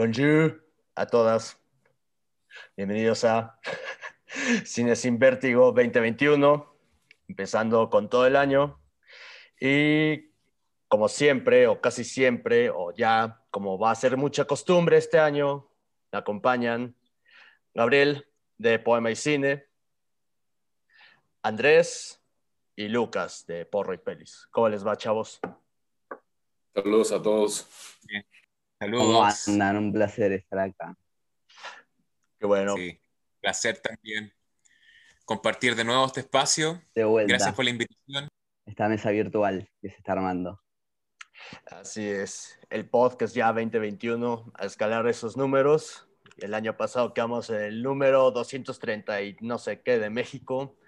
Bonjour a todas. Bienvenidos a Cine sin Vértigo 2021, empezando con todo el año. Y como siempre, o casi siempre, o ya como va a ser mucha costumbre este año, me acompañan Gabriel de Poema y Cine, Andrés y Lucas de Porro y Pelis. ¿Cómo les va, chavos? Saludos a todos. Bien. Saludos. ¿Cómo andan? Un placer estar acá. Qué bueno. Sí, placer también compartir de nuevo este espacio. De vuelta. Gracias por la invitación. Esta mesa virtual que se está armando. Así es. El podcast ya 2021 a escalar esos números. El año pasado quedamos en el número 230 y no sé qué de México.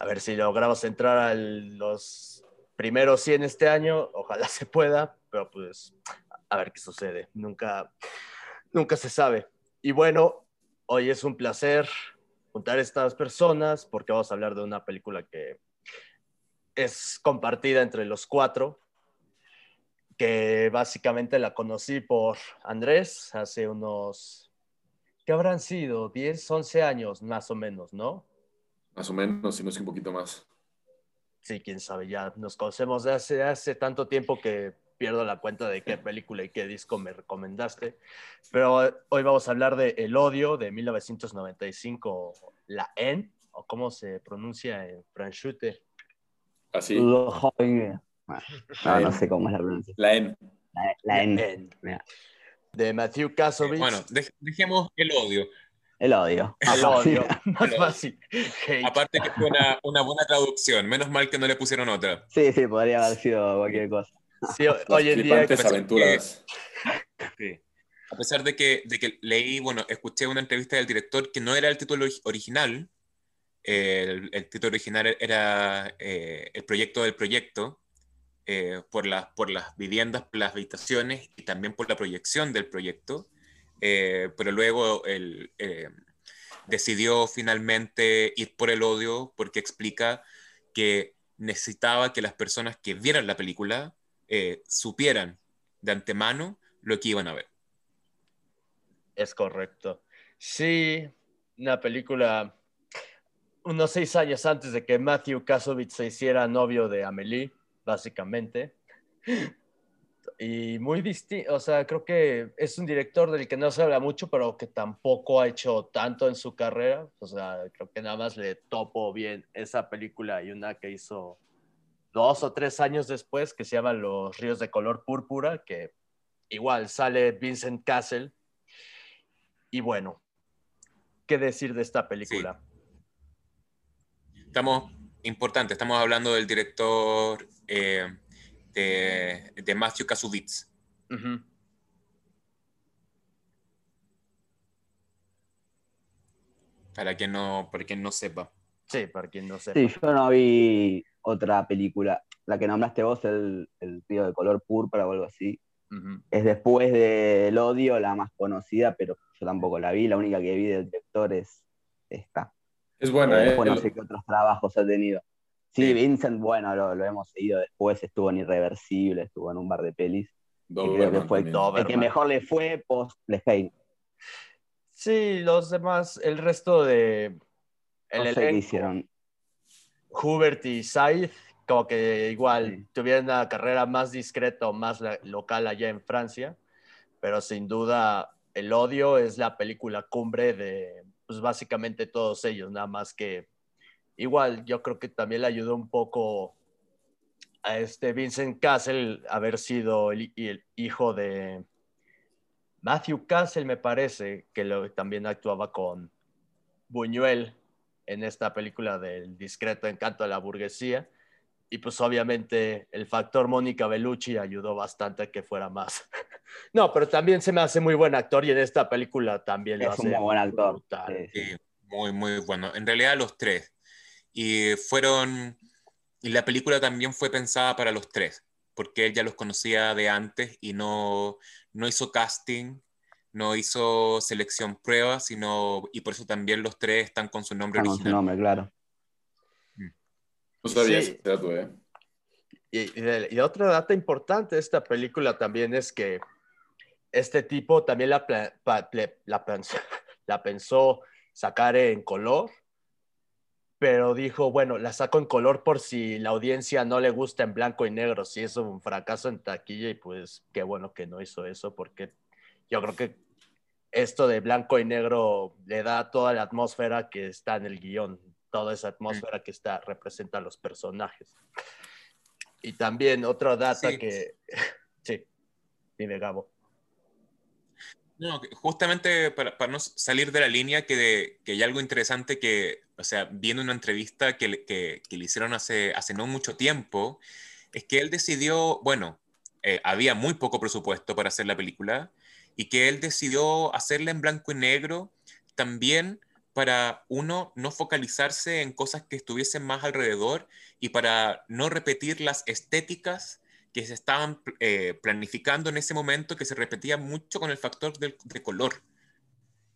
A ver si logramos entrar a los primeros 100 este año. Ojalá se pueda, pero pues a ver qué sucede. Nunca, nunca se sabe. Y bueno, hoy es un placer juntar a estas personas porque vamos a hablar de una película que es compartida entre los cuatro, que básicamente la conocí por Andrés hace unos, ¿qué habrán sido? 10, 11 años más o menos, ¿no? Más o menos, si no es que un poquito más. Sí, quién sabe, ya nos conocemos de hace, hace tanto tiempo que pierdo la cuenta de qué película y qué disco me recomendaste. Pero hoy vamos a hablar de El Odio de 1995, La N, o cómo se pronuncia en franchute. Así. No, no sé cómo es la pronunciación. La N. La, la N. De Matthew Kasovitz. Bueno, dej- dejemos el odio. El odio. El odio, más fácil. Aparte que fue una, una buena traducción. Menos mal que no le pusieron otra. Sí, sí, podría haber sido cualquier cosa. Sí, hoy en día que- aventuras. Sí. A pesar de que, de que leí, bueno, escuché una entrevista del director que no era el título ori- original. eh, el, el título original era eh, El proyecto del proyecto, eh, por, las por las viviendas, por las habitaciones y también por la proyección del proyecto. Eh, pero luego él eh, decidió finalmente ir por el odio porque explica que necesitaba que las personas que vieran la película eh, supieran de antemano lo que iban a ver. es correcto. Sí, una película unos seis años antes de que Matthew Kasovitz se hiciera novio de Amelie, básicamente. Y muy distinto, o sea, creo que es un director del que no se habla mucho, pero que tampoco ha hecho tanto en su carrera. O sea, creo que nada más le topo bien esa película y una que hizo dos o tres años después, que se llama Los ríos de color púrpura, que igual sale Vincent Castle. Y bueno, ¿qué decir de esta película? Estamos, importante, estamos hablando del director eh, de, de Matthew Kasovitz. Ujú. Para quien no, para quien no sepa. Sí, para quien no sepa. Sí, yo no vi otra película. La que nombraste vos, el, el río de color púrpura o algo así. Es después del odio, la más conocida, pero yo tampoco la vi. La única que vi del director es esta. Es buena, Eh, ¿eh? no sé qué otros trabajos ha tenido. Sí, Sí. Vincent, bueno, lo, lo hemos seguido después, estuvo en Irreversible, estuvo en un bar de pelis. Doberman creo que fue. El que mejor le fue post Lefane. Sí, los demás, el resto de el No sé qué elenco, hicieron. Hubert y Said, como que igual Sí. tuvieron una carrera más discreta o más local allá en Francia, pero sin duda El Odio es la película cumbre de, pues básicamente todos ellos, nada más que igual yo creo que también le ayudó un poco a este Vincent Castle haber sido el, el hijo de Matthew Castle, me parece, que lo, también actuaba con Buñuel en esta película del discreto encanto de la burguesía. Y pues obviamente el factor Mónica Bellucci ayudó bastante a que fuera más. No, pero también se me hace muy buen actor y en esta película también lo Es hace un muy buen actor. Sí, muy, muy bueno. En realidad los tres. Y fueron, y la película también fue pensada para los tres, porque él ya los conocía de antes y no, no hizo casting, no hizo selección prueba, sino, y por eso también los tres están con su nombre Está con su original. nombre, claro. No sabía Sí. ese dato, ¿eh? Y, y de- y otra data importante de esta película también es que este tipo también la, pla- pa- ple- la, la pensó sacar en color, pero dijo, bueno, la saco en color por si la audiencia no le gusta en blanco y negro, si es un fracaso en taquilla y pues qué bueno que no hizo eso porque yo creo que esto de blanco y negro le da toda la atmósfera que está en el guion, toda esa atmósfera que está representa a los personajes. Y también otra data Sí. que sí, dime Gabo. No, justamente para, para no salir de la línea, que, de- que hay algo interesante que, o sea, viendo una entrevista que, le- que, que le hicieron hace, hace no mucho tiempo, es que él decidió, bueno, eh, había muy poco presupuesto para hacer la película y que él decidió hacerla en blanco y negro también para uno no focalizarse en cosas que estuviesen más alrededor y para no repetir las estéticas que se estaban eh, planificando en ese momento que se repetía mucho con el factor del- de color.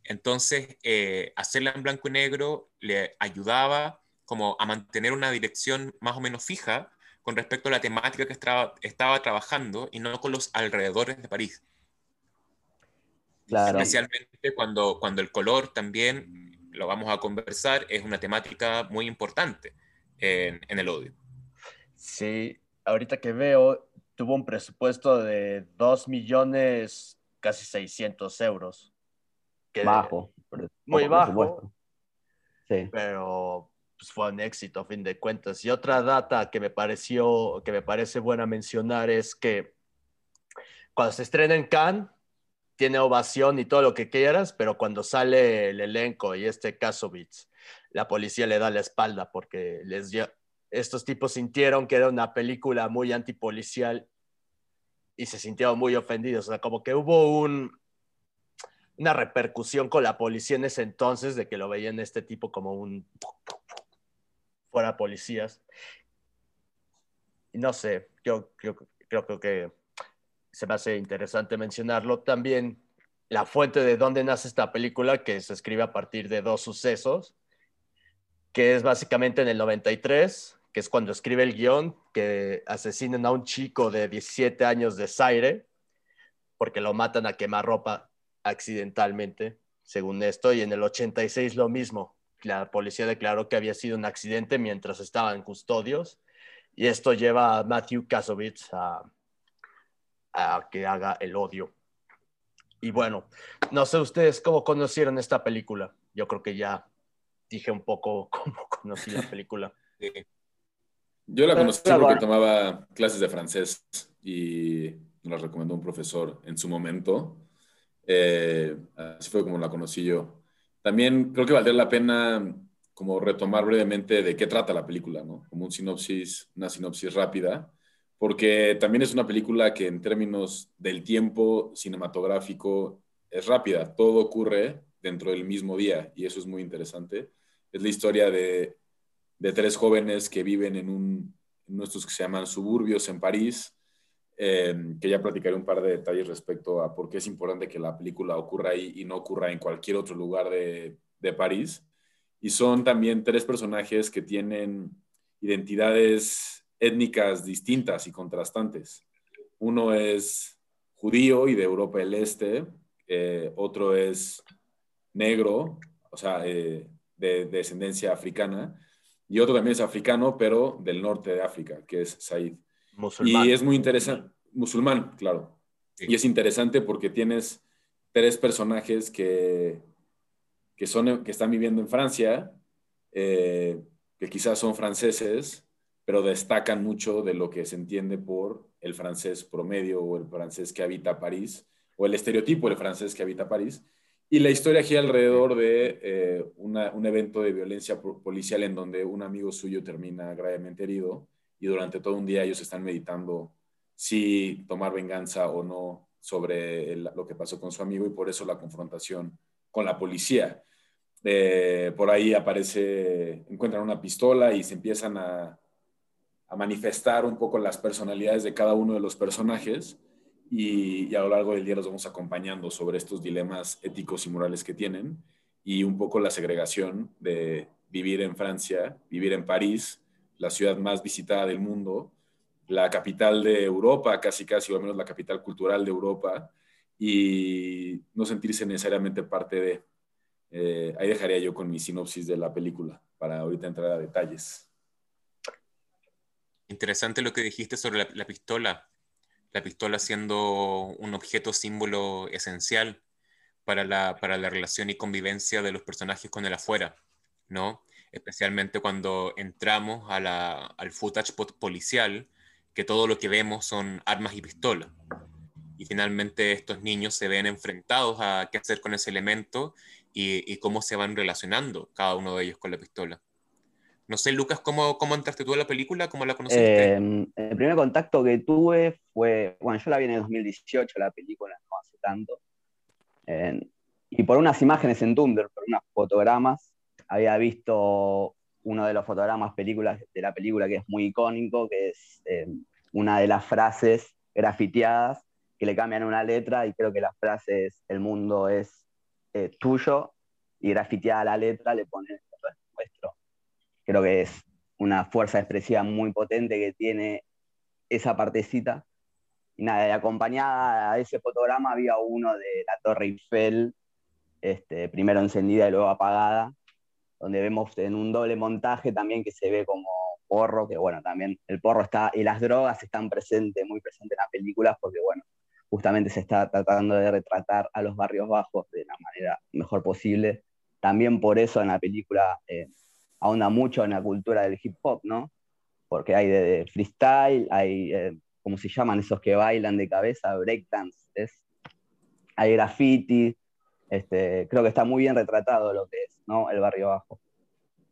Entonces, eh, hacerla en blanco y negro le ayudaba como a mantener una dirección más o menos fija con respecto a la temática que estaba, estaba trabajando y no con los alrededores de París. Claro. Especialmente cuando, cuando el color también, lo vamos a conversar, es una temática muy importante en, en el odio. Sí, ahorita que veo, tuvo un presupuesto de 2 millones, casi 600 euros. Que- Bajo. Muy bajo. Sí. Pero pues, fue un éxito a fin de cuentas. Y otra data que me pareció, que me parece buena mencionar es que cuando se estrena en Cannes, tiene ovación y todo lo que quieras, pero cuando sale el elenco y este Kasovitz, la policía le da la espalda porque les estos tipos sintieron que era una película muy antipolicial y se sintieron muy ofendidos. O sea, como que hubo un, una repercusión con la policía en ese entonces de que lo veían este tipo como un fuera policías. Y no sé, yo, creo que se me hace interesante mencionarlo. También la fuente de dónde nace esta película, que se escribe a partir de dos sucesos, que es básicamente en el 93, que es cuando escribe el guion, que asesinan a un chico de 17 años de Zaire, porque lo matan a quemarropa accidentalmente, según esto, y en el 86 lo mismo. La policía declaró que había sido un accidente mientras estaban custodios, y esto lleva a Matthew Kasovitz a, a que haga el odio. Y bueno, no sé ustedes cómo conocieron esta película. Yo creo que ya dije un poco cómo conocí la película. Eh, Yo la Pero, conocí claro, porque ah. tomaba clases de francés y nos la recomendó un profesor en su momento. Eh, así fue como la conocí yo. También creo que valdría la pena como retomar brevemente de qué trata la película, ¿no? Como un sinopsis, una sinopsis rápida, porque también es una película que en términos del tiempo cinematográfico es rápida. Todo ocurre dentro del mismo día y eso es muy interesante. Es la historia de tres jóvenes que viven en, un, en nuestros que se llaman suburbios en París, eh, que ya platicaré un par de detalles respecto a por qué es importante que la película ocurra ahí y no ocurra en cualquier otro lugar de, de París. Y son también tres personajes que tienen identidades étnicas distintas y contrastantes. Uno es judío y de Europa del Este, eh, otro es negro, o sea, eh, de, de descendencia africana, y otro también es africano, pero del norte de África, que es Said. Musulmán. Y es muy interesante, musulmán, claro. Sí. Y es interesante porque tienes tres personajes que, que, son, que están viviendo en Francia, eh, que quizás son franceses, pero destacan mucho de lo que se entiende por el francés promedio o el francés que habita París, o el estereotipo del francés que habita París. Y la historia gira alrededor de eh, una, un evento de violencia po- policial en donde un amigo suyo termina gravemente herido y durante todo un día ellos están meditando si tomar venganza o no sobre el- lo que pasó con su amigo y por eso la confrontación con la policía. Eh, por ahí aparece, encuentran una pistola y se empiezan a, a manifestar un poco las personalidades de cada uno de los personajes y, a lo largo del día los vamos acompañando sobre estos dilemas éticos y morales que tienen y un poco la segregación de vivir en Francia, vivir en París, la ciudad más visitada del mundo, la capital de Europa, casi casi, o al menos la capital cultural de Europa, y no sentirse necesariamente parte de. Eh, ahí dejaría yo con mi sinopsis de la película para ahorita entrar a detalles. Interesante lo que dijiste sobre la, pistola. La pistola siendo un objeto símbolo esencial para la, para la relación y convivencia de los personajes con el afuera, ¿no? Especialmente cuando entramos a la, al footage policial, que todo lo que vemos son armas y pistolas. Y finalmente estos niños se ven enfrentados a qué hacer con ese elemento y, cómo se van relacionando cada uno de ellos con la pistola. No sé, Lucas, ¿cómo, cómo entraste tú a la película? ¿Cómo la conociste? Em, el primer contacto que tuve fue, bueno, yo la vi en el 2018, la película, no hace tanto. y por unas imágenes en Tumblr, por unos fotogramas, había visto uno de los fotogramas películas, de la película que es muy icónico, que es em, una de las frases grafiteadas que le cambian una letra y creo que la frase es el mundo es eh, tuyo y grafiteada la letra le ponen el nuestro. Creo que es una fuerza expresiva muy potente que tiene esa partecita. Y nada, acompañada a ese fotograma había uno de la Torre Eiffel, este, primero encendida y luego apagada, donde vemos en un doble montaje también que se ve como porro, que bueno, también el porro está, y las drogas están presentes, muy presentes en las películas, porque bueno, justamente se está tratando de retratar a los barrios bajos de la manera mejor posible. También por eso en la película eh, ahonda mucho en la cultura del hip hop, ¿no? Porque hay freestyle, hay, eh, ¿cómo se llaman esos que bailan de cabeza? Breakdance, hay graffiti, este, creo que está muy bien retratado lo que es, ¿no? El barrio bajo.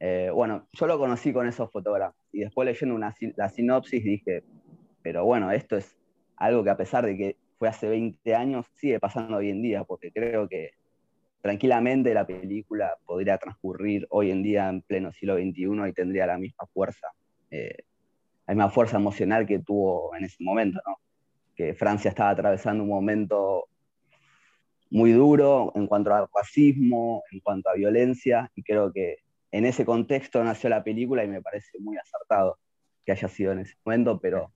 Eh, bueno, yo lo conocí con esos fotógrafos y después leyendo una, la sinopsis dije, pero bueno, esto es algo que a pesar de que fue hace 20 años, sigue pasando hoy en día, porque creo que tranquilamente la película podría transcurrir hoy en día en pleno siglo XXI y tendría la misma fuerza, eh, la misma fuerza emocional que tuvo en ese momento, que Francia estaba atravesando un momento muy duro en cuanto al racismo, en cuanto a violencia, y creo que en ese contexto nació la película y me parece muy acertado que haya sido en ese momento, pero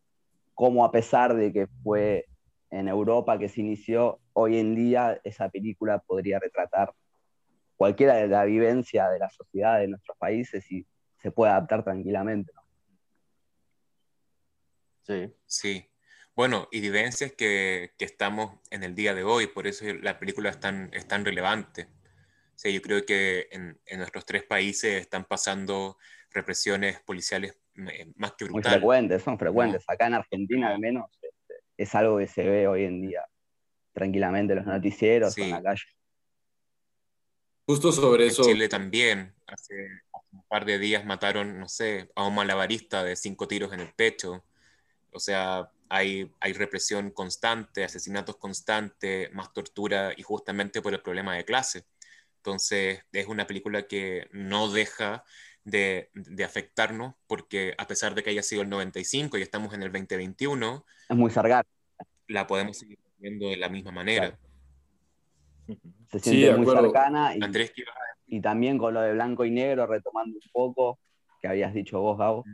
como a pesar de que fue en Europa que se inició, hoy en día esa película podría retratar cualquiera de la vivencia de la sociedad de nuestros países y se puede adaptar tranquilamente. Sí. Sí. Bueno, y vivencias que, que, estamos en el día de hoy, por eso la película es tan, es tan relevante. Sí, yo creo que en, en, nuestros tres países están pasando represiones policiales eh, más que brutales. Muy frecuentes, son frecuentes. Acá en Argentina al menos es algo que se ve hoy en día tranquilamente en los noticieros en la calle. Justo sobre eso. En Chile también, hace, un par de días mataron, no sé, a un malabarista de cinco tiros en el pecho. O sea, hay, hay represión constante, asesinatos constantes, más tortura y justamente por el problema de clase. Entonces, es una película que no deja de, de, afectarnos, porque a pesar de que haya sido el 95 y estamos en el 2021, es muy sargástica. La podemos seguir viendo de la misma manera. Se siente muy cercana y, y, también con lo de blanco y negro, retomando un poco, que habías dicho vos, Gabo.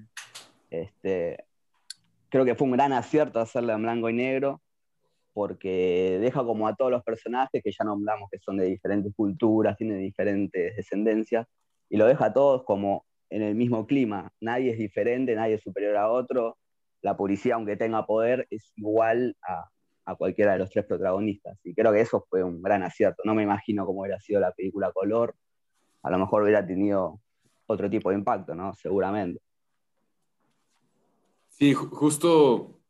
Este, creo que fue un gran acierto hacerlo en blanco y negro, porque deja como a todos los personajes que ya nombramos que son de diferentes culturas, tienen diferentes descendencias, y lo deja a todos como en el mismo clima. Nadie es diferente, nadie es superior a otro. La policía, aunque tenga poder, es igual a, cualquiera de los tres protagonistas. Y creo que eso fue un gran acierto. No me imagino cómo hubiera sido la película color. A lo mejor hubiera tenido otro tipo de impacto, ¿no? Seguramente. Sí, justo,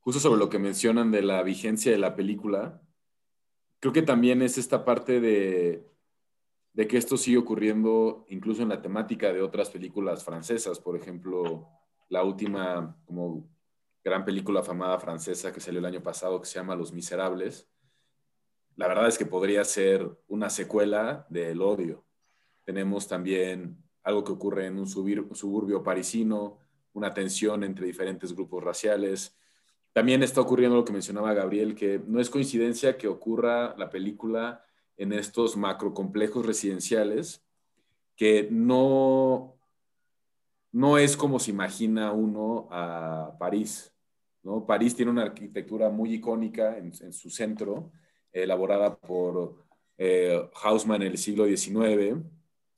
justo sobre lo que mencionan de la vigencia de la película, creo que también es esta parte de, de que esto sigue ocurriendo incluso en la temática de otras películas francesas, por ejemplo, la última como gran película famada francesa que salió el año pasado que se llama Los Miserables. La verdad es que podría ser una secuela del odio. Tenemos también algo que ocurre en un suburbio parisino, una tensión entre diferentes grupos raciales. También está ocurriendo lo que mencionaba Gabriel, que no es coincidencia que ocurra la película en estos macrocomplejos residenciales que no, no es como se imagina uno a París. París tiene una arquitectura muy icónica en, su centro elaborada por eh, Hausmann en el siglo XIX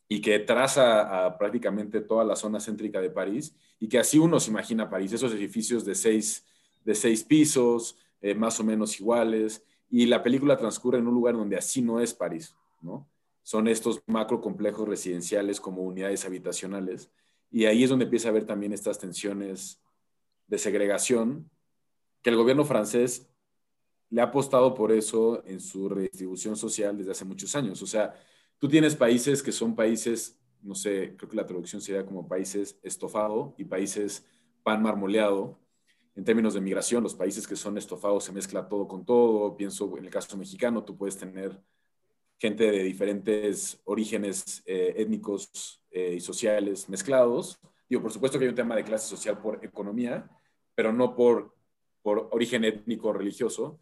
y que traza prácticamente toda la zona céntrica de París y que así uno se imagina París, esos edificios de seis, de seis pisos, eh, más o menos iguales, y la película transcurre en un lugar donde así no es París, ¿no? Son estos macro complejos residenciales como unidades habitacionales, y ahí es donde empieza a haber también estas tensiones de segregación, que el gobierno francés le ha apostado por eso en su redistribución social desde hace muchos años. O sea, tú tienes países que son países, no sé, creo que la traducción sería como países estofado y países pan marmoleado. En términos de migración, los países que son estofados se mezcla todo con todo. Pienso en el caso mexicano, tú puedes tener gente de diferentes orígenes eh, étnicos eh, y sociales mezclados. Digo, por supuesto que hay un tema de clase social por economía, pero no por, por origen étnico o religioso.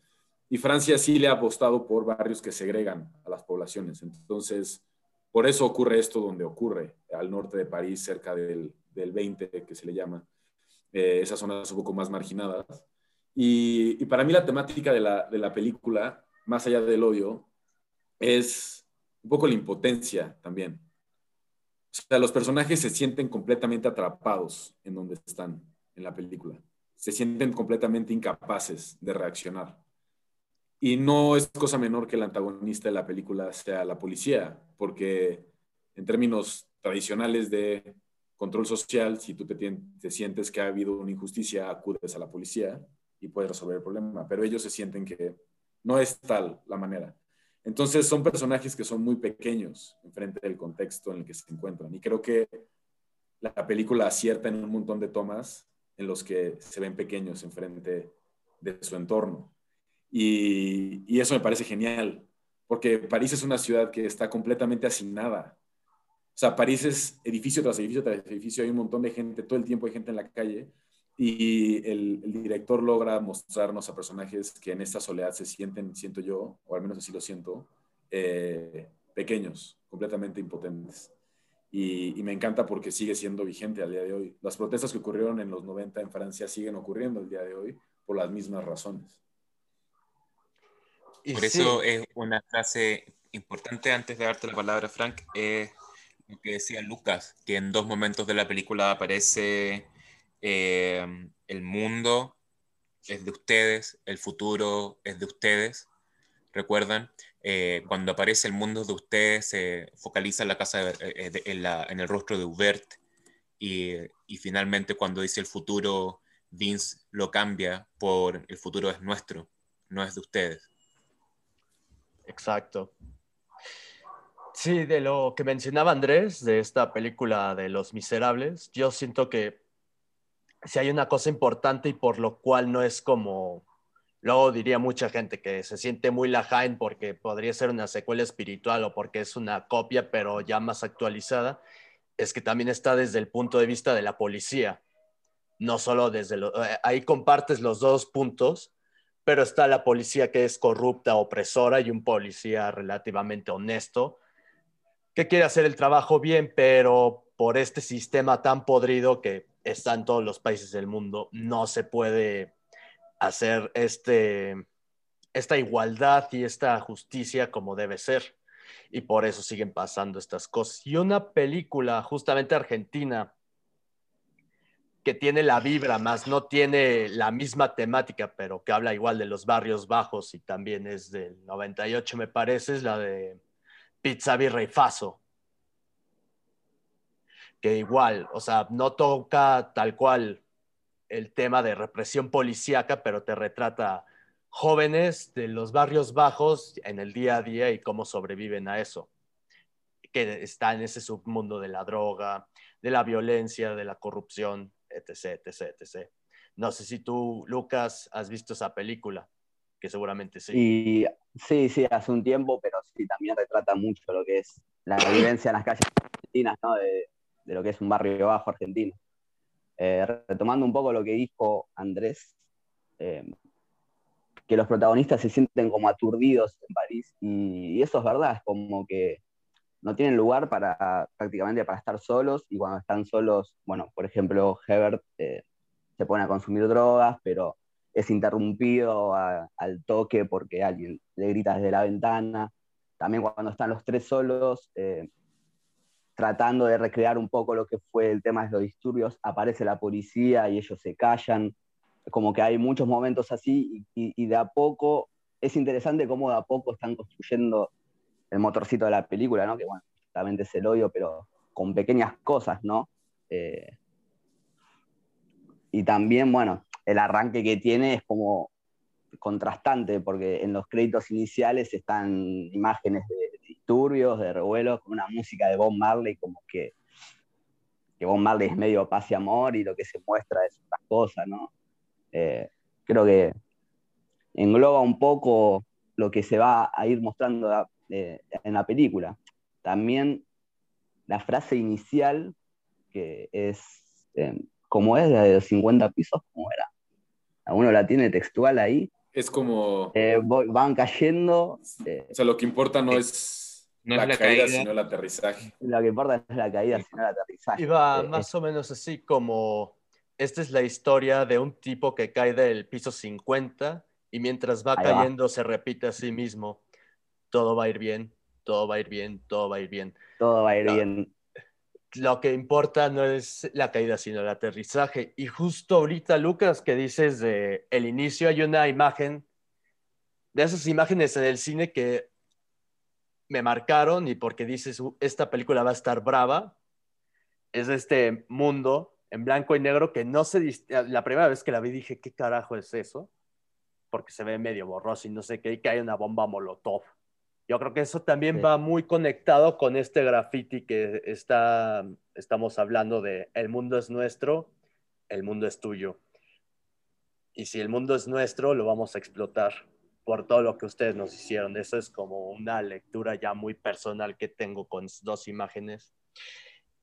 Y Francia sí le ha apostado por barrios que segregan a las poblaciones. Entonces, por eso ocurre esto donde ocurre, al norte de París, cerca del, del 20, que se le llama, eh, esas zonas un poco más marginadas. Y, para mí la temática de la, de la, película, más allá del odio, es un poco la impotencia también. O sea, los personajes se sienten completamente atrapados en donde están en la película. Se sienten completamente incapaces de reaccionar. Y no es cosa menor que el antagonista de la película sea la policía, porque en términos tradicionales de control social, si tú te, sientes que ha habido una injusticia, acudes a la policía y puedes resolver el problema, pero ellos se sienten que no es tal la manera. Entonces son personajes que son muy pequeños en frente del contexto en el que se encuentran. Y creo que la película acierta en un montón de tomas en los que se ven pequeños en frente de su entorno. Y, eso me parece genial, porque París es una ciudad que está completamente asignada. O sea, París es edificio tras edificio tras edificio, hay un montón de gente, todo el tiempo hay gente en la calle, y el, director logra mostrarnos a personajes que en esta soledad se sienten, siento yo, o al menos así lo siento, eh, pequeños, completamente impotentes. Y, y, me encanta porque sigue siendo vigente al día de hoy. Las protestas que ocurrieron en los 90 en Francia siguen ocurriendo el día de hoy por las mismas razones. Por eso es una frase importante antes de darte la palabra, Frank, es lo que decía Lucas, que en dos momentos de la película aparece eh, el mundo es de ustedes, el futuro es de ustedes. ¿Recuerdan? Eh, cuando aparece el mundo de ustedes, se focaliza en la casa, eh, en, el rostro de Hubert, y, y, finalmente cuando dice el futuro, Vince lo cambia por el futuro es nuestro, no es de ustedes. Exacto. Sí, de lo que mencionaba Andrés, de esta película de Los Miserables, yo siento que si hay una cosa importante y por lo cual no es como, luego diría mucha gente que se siente muy Lahain porque podría ser una secuela espiritual o porque es una copia pero ya más actualizada, es que también está desde el punto de vista de la policía, no solo desde, lo, eh, ahí compartes los dos puntos, pero está la policía que es corrupta, opresora y un policía relativamente honesto que quiere hacer el trabajo bien, pero por este sistema tan podrido que está en todos los países del mundo, no se puede hacer este, esta igualdad y esta justicia como debe ser. Y por eso siguen pasando estas cosas. Y una película justamente argentina que tiene la vibra, más no tiene la misma temática, pero que habla igual de los barrios bajos y también es del 98, me parece, es la de Pizza Virrey Faso. Que igual, o sea, no toca tal cual el tema de represión policíaca, pero te retrata jóvenes de los barrios bajos en el día a día y cómo sobreviven a eso, que está en ese submundo de la droga, de la violencia, de la corrupción, etc, etc, etc. No sé si tú, Lucas, has visto esa película, que seguramente sí. Sí, sí, hace un tiempo, pero sí, también retrata mucho lo que es la vivencia en las calles argentinas, ¿no? de lo que es un barrio bajo argentino. Eh, retomando un poco lo que dijo Andrés, eh, que los protagonistas se sienten como aturdidos en París, y, y, eso es verdad, es como que no tienen lugar para prácticamente para estar solos y cuando están solos, bueno, por ejemplo, Hebert eh, se pone a consumir drogas, pero es interrumpido al toque porque alguien le grita desde la ventana. También cuando están los tres solos, tratando de recrear un poco lo que fue el tema de los disturbios, aparece la policía y ellos se callan. Como que hay muchos momentos así y, de a poco, es interesante cómo de a poco están construyendo el motorcito de la película, ¿no? Que bueno, justamente es el odio, pero con pequeñas cosas, ¿no? Eh, y también, bueno, el arranque que tiene es como contrastante, porque en los créditos iniciales están imágenes de disturbios, de revuelos, con una música de Bob Marley, como que, que Bob Marley es medio paz y amor, y lo que se muestra es otra cosa, ¿no? Eh, creo que engloba un poco lo que se va a ir mostrando eh, en la película. También la frase inicial, que es, eh, como es de los 50 pisos, como era. Uno la tiene textual ahí. Es como... van cayendo. o sea, lo que importa no es no la, es la caída, sino el aterrizaje. Lo que importa es la caída, sino el aterrizaje. Iba eh, más o menos así como, esta es la historia de un tipo que cae del piso 50 y mientras va cayendo se repite a sí mismo, todo va a ir bien, todo va a ir bien, todo va a ir bien. Todo va a ir bien. Lo que importa no es la caída, sino el aterrizaje. Y justo ahorita, Lucas, que dices de el inicio, hay una imagen, de esas imágenes en el cine que me marcaron y porque dices, esta película va a estar brava, es este mundo en blanco y negro que no se... La primera vez que la vi dije, ¿qué carajo es eso? Porque se ve medio borroso y no sé qué, y que hay una bomba molotov. Yo creo que eso también va muy conectado con este graffiti que está, estamos hablando de el mundo es nuestro, el mundo es tuyo. Y si el mundo es nuestro, lo vamos a explotar por todo lo que ustedes nos hicieron. Eso es como una lectura ya muy personal que tengo con dos imágenes.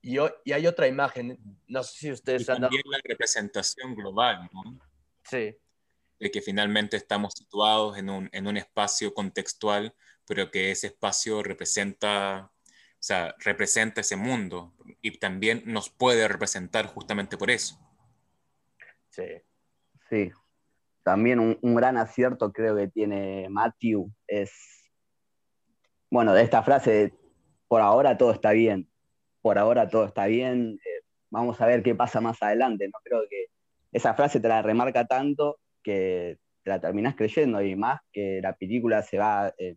Y, y hay otra imagen, no sé si ustedes y han también la representación global, ¿no? Sí. De que finalmente estamos situados en un, en un espacio contextual, pero que ese espacio representa, o sea, representa ese mundo y también nos puede representar justamente por eso. Sí. Sí, también un, gran acierto creo que tiene Matthew es, bueno, de esta frase, por ahora todo está bien, por ahora todo está bien, eh, vamos a ver qué pasa más adelante, ¿no? Creo que esa frase te la remarca tanto que te la terminás creyendo y más que la película se va eh,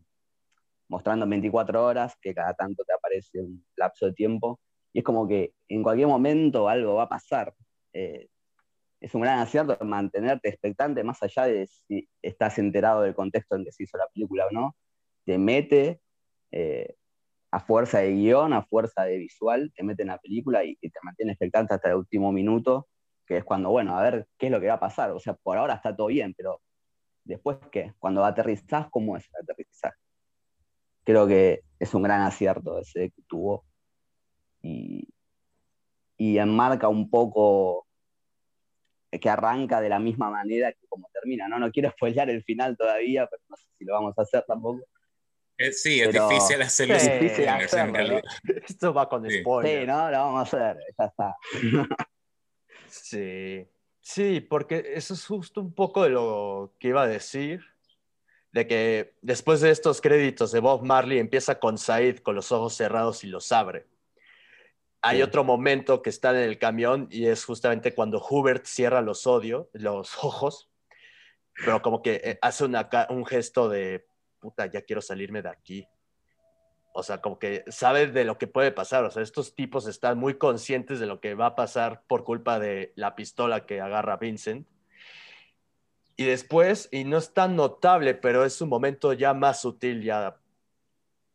mostrando en 24 horas, que cada tanto te aparece un lapso de tiempo, y es como que en cualquier momento algo va a pasar. Eh, es un gran acierto mantenerte expectante, más allá de si estás enterado del contexto en que se hizo la película o no. Te mete eh, a fuerza de guion, a fuerza de visual, te mete en la película y, te mantiene expectante hasta el último minuto, que es cuando, bueno, a ver qué es lo que va a pasar. O sea, por ahora está todo bien, pero después, ¿qué? Cuando aterrizás, ¿cómo es el aterrizaje? Creo que es un gran acierto ese que tuvo. Y, y enmarca un poco que arranca de la misma manera que como termina, ¿no? No quiero spoilear el final todavía, pero no sé si lo vamos a hacer tampoco. Eh, sí, es difícil hacerlo. Es difícil hacerlo, Esto va con spoiler. Sí, ¿no? Lo vamos a hacer, ya está. sí. Sí, porque eso es justo un poco de lo que iba a decir, de que después de estos créditos de Bob Marley empieza con Said con los ojos cerrados y los abre. Hay otro momento que está en el camión y es justamente cuando Hubert cierra los, odio, los ojos, pero como que eh, hace un gesto de, puta, ya quiero salirme de aquí. O sea, como que sabe de lo que puede pasar. O sea, estos tipos están muy conscientes de lo que va a pasar por culpa de la pistola que agarra Vincent. Y después, y no es tan notable, pero es un momento ya más sutil, ya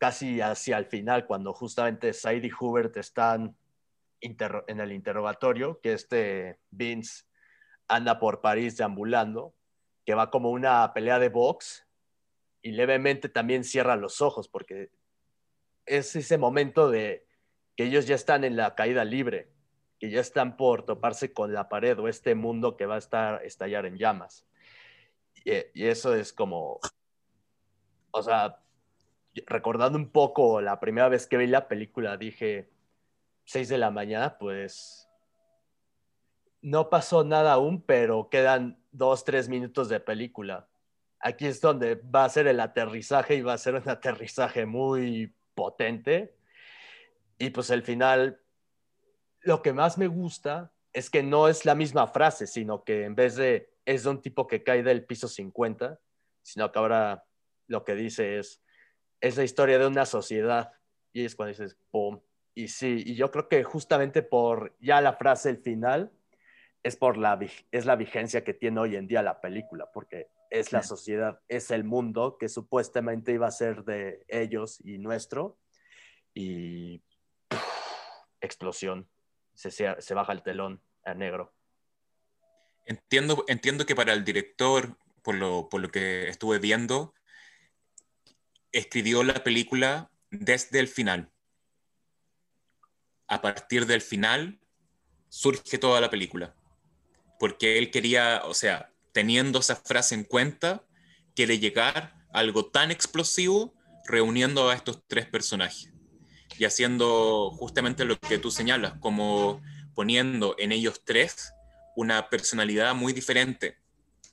casi hacia el final, cuando justamente Said y Hubert están en el interrogatorio, que este Vince anda por París deambulando, que va como una pelea de box y levemente también cierra los ojos, porque es ese momento de que ellos ya están en la caída libre, que ya están por toparse con la pared o este mundo que va a estar estallar en llamas. Y, y eso es como, o sea, recordando un poco la primera vez que vi la película, dije, 6 de la mañana, pues no pasó nada aún, pero quedan dos, tres minutos de película. Aquí es donde va a ser el aterrizaje y va a ser un aterrizaje muy potente. Y pues el final, lo que más me gusta es que no es la misma frase, sino que en vez de es de un tipo que cae del piso 50, sino que ahora lo que dice es, es la historia de una sociedad. Y es cuando dices, ¡pum! Y sí, y yo creo que justamente por ya la frase, el final, es por la, es la vigencia que tiene hoy en día la película, porque es la sociedad, es el mundo que supuestamente iba a ser de ellos y nuestro, y explosión, se, se baja el telón a negro. Entiendo, entiendo que para el director, por lo, por lo que estuve viendo, escribió la película desde el final. A partir del final surge toda la película. Porque él quería, o sea, teniendo esa frase en cuenta, quiere llegar algo tan explosivo reuniendo a estos tres personajes y haciendo justamente lo que tú señalas, como poniendo en ellos tres una personalidad muy diferente,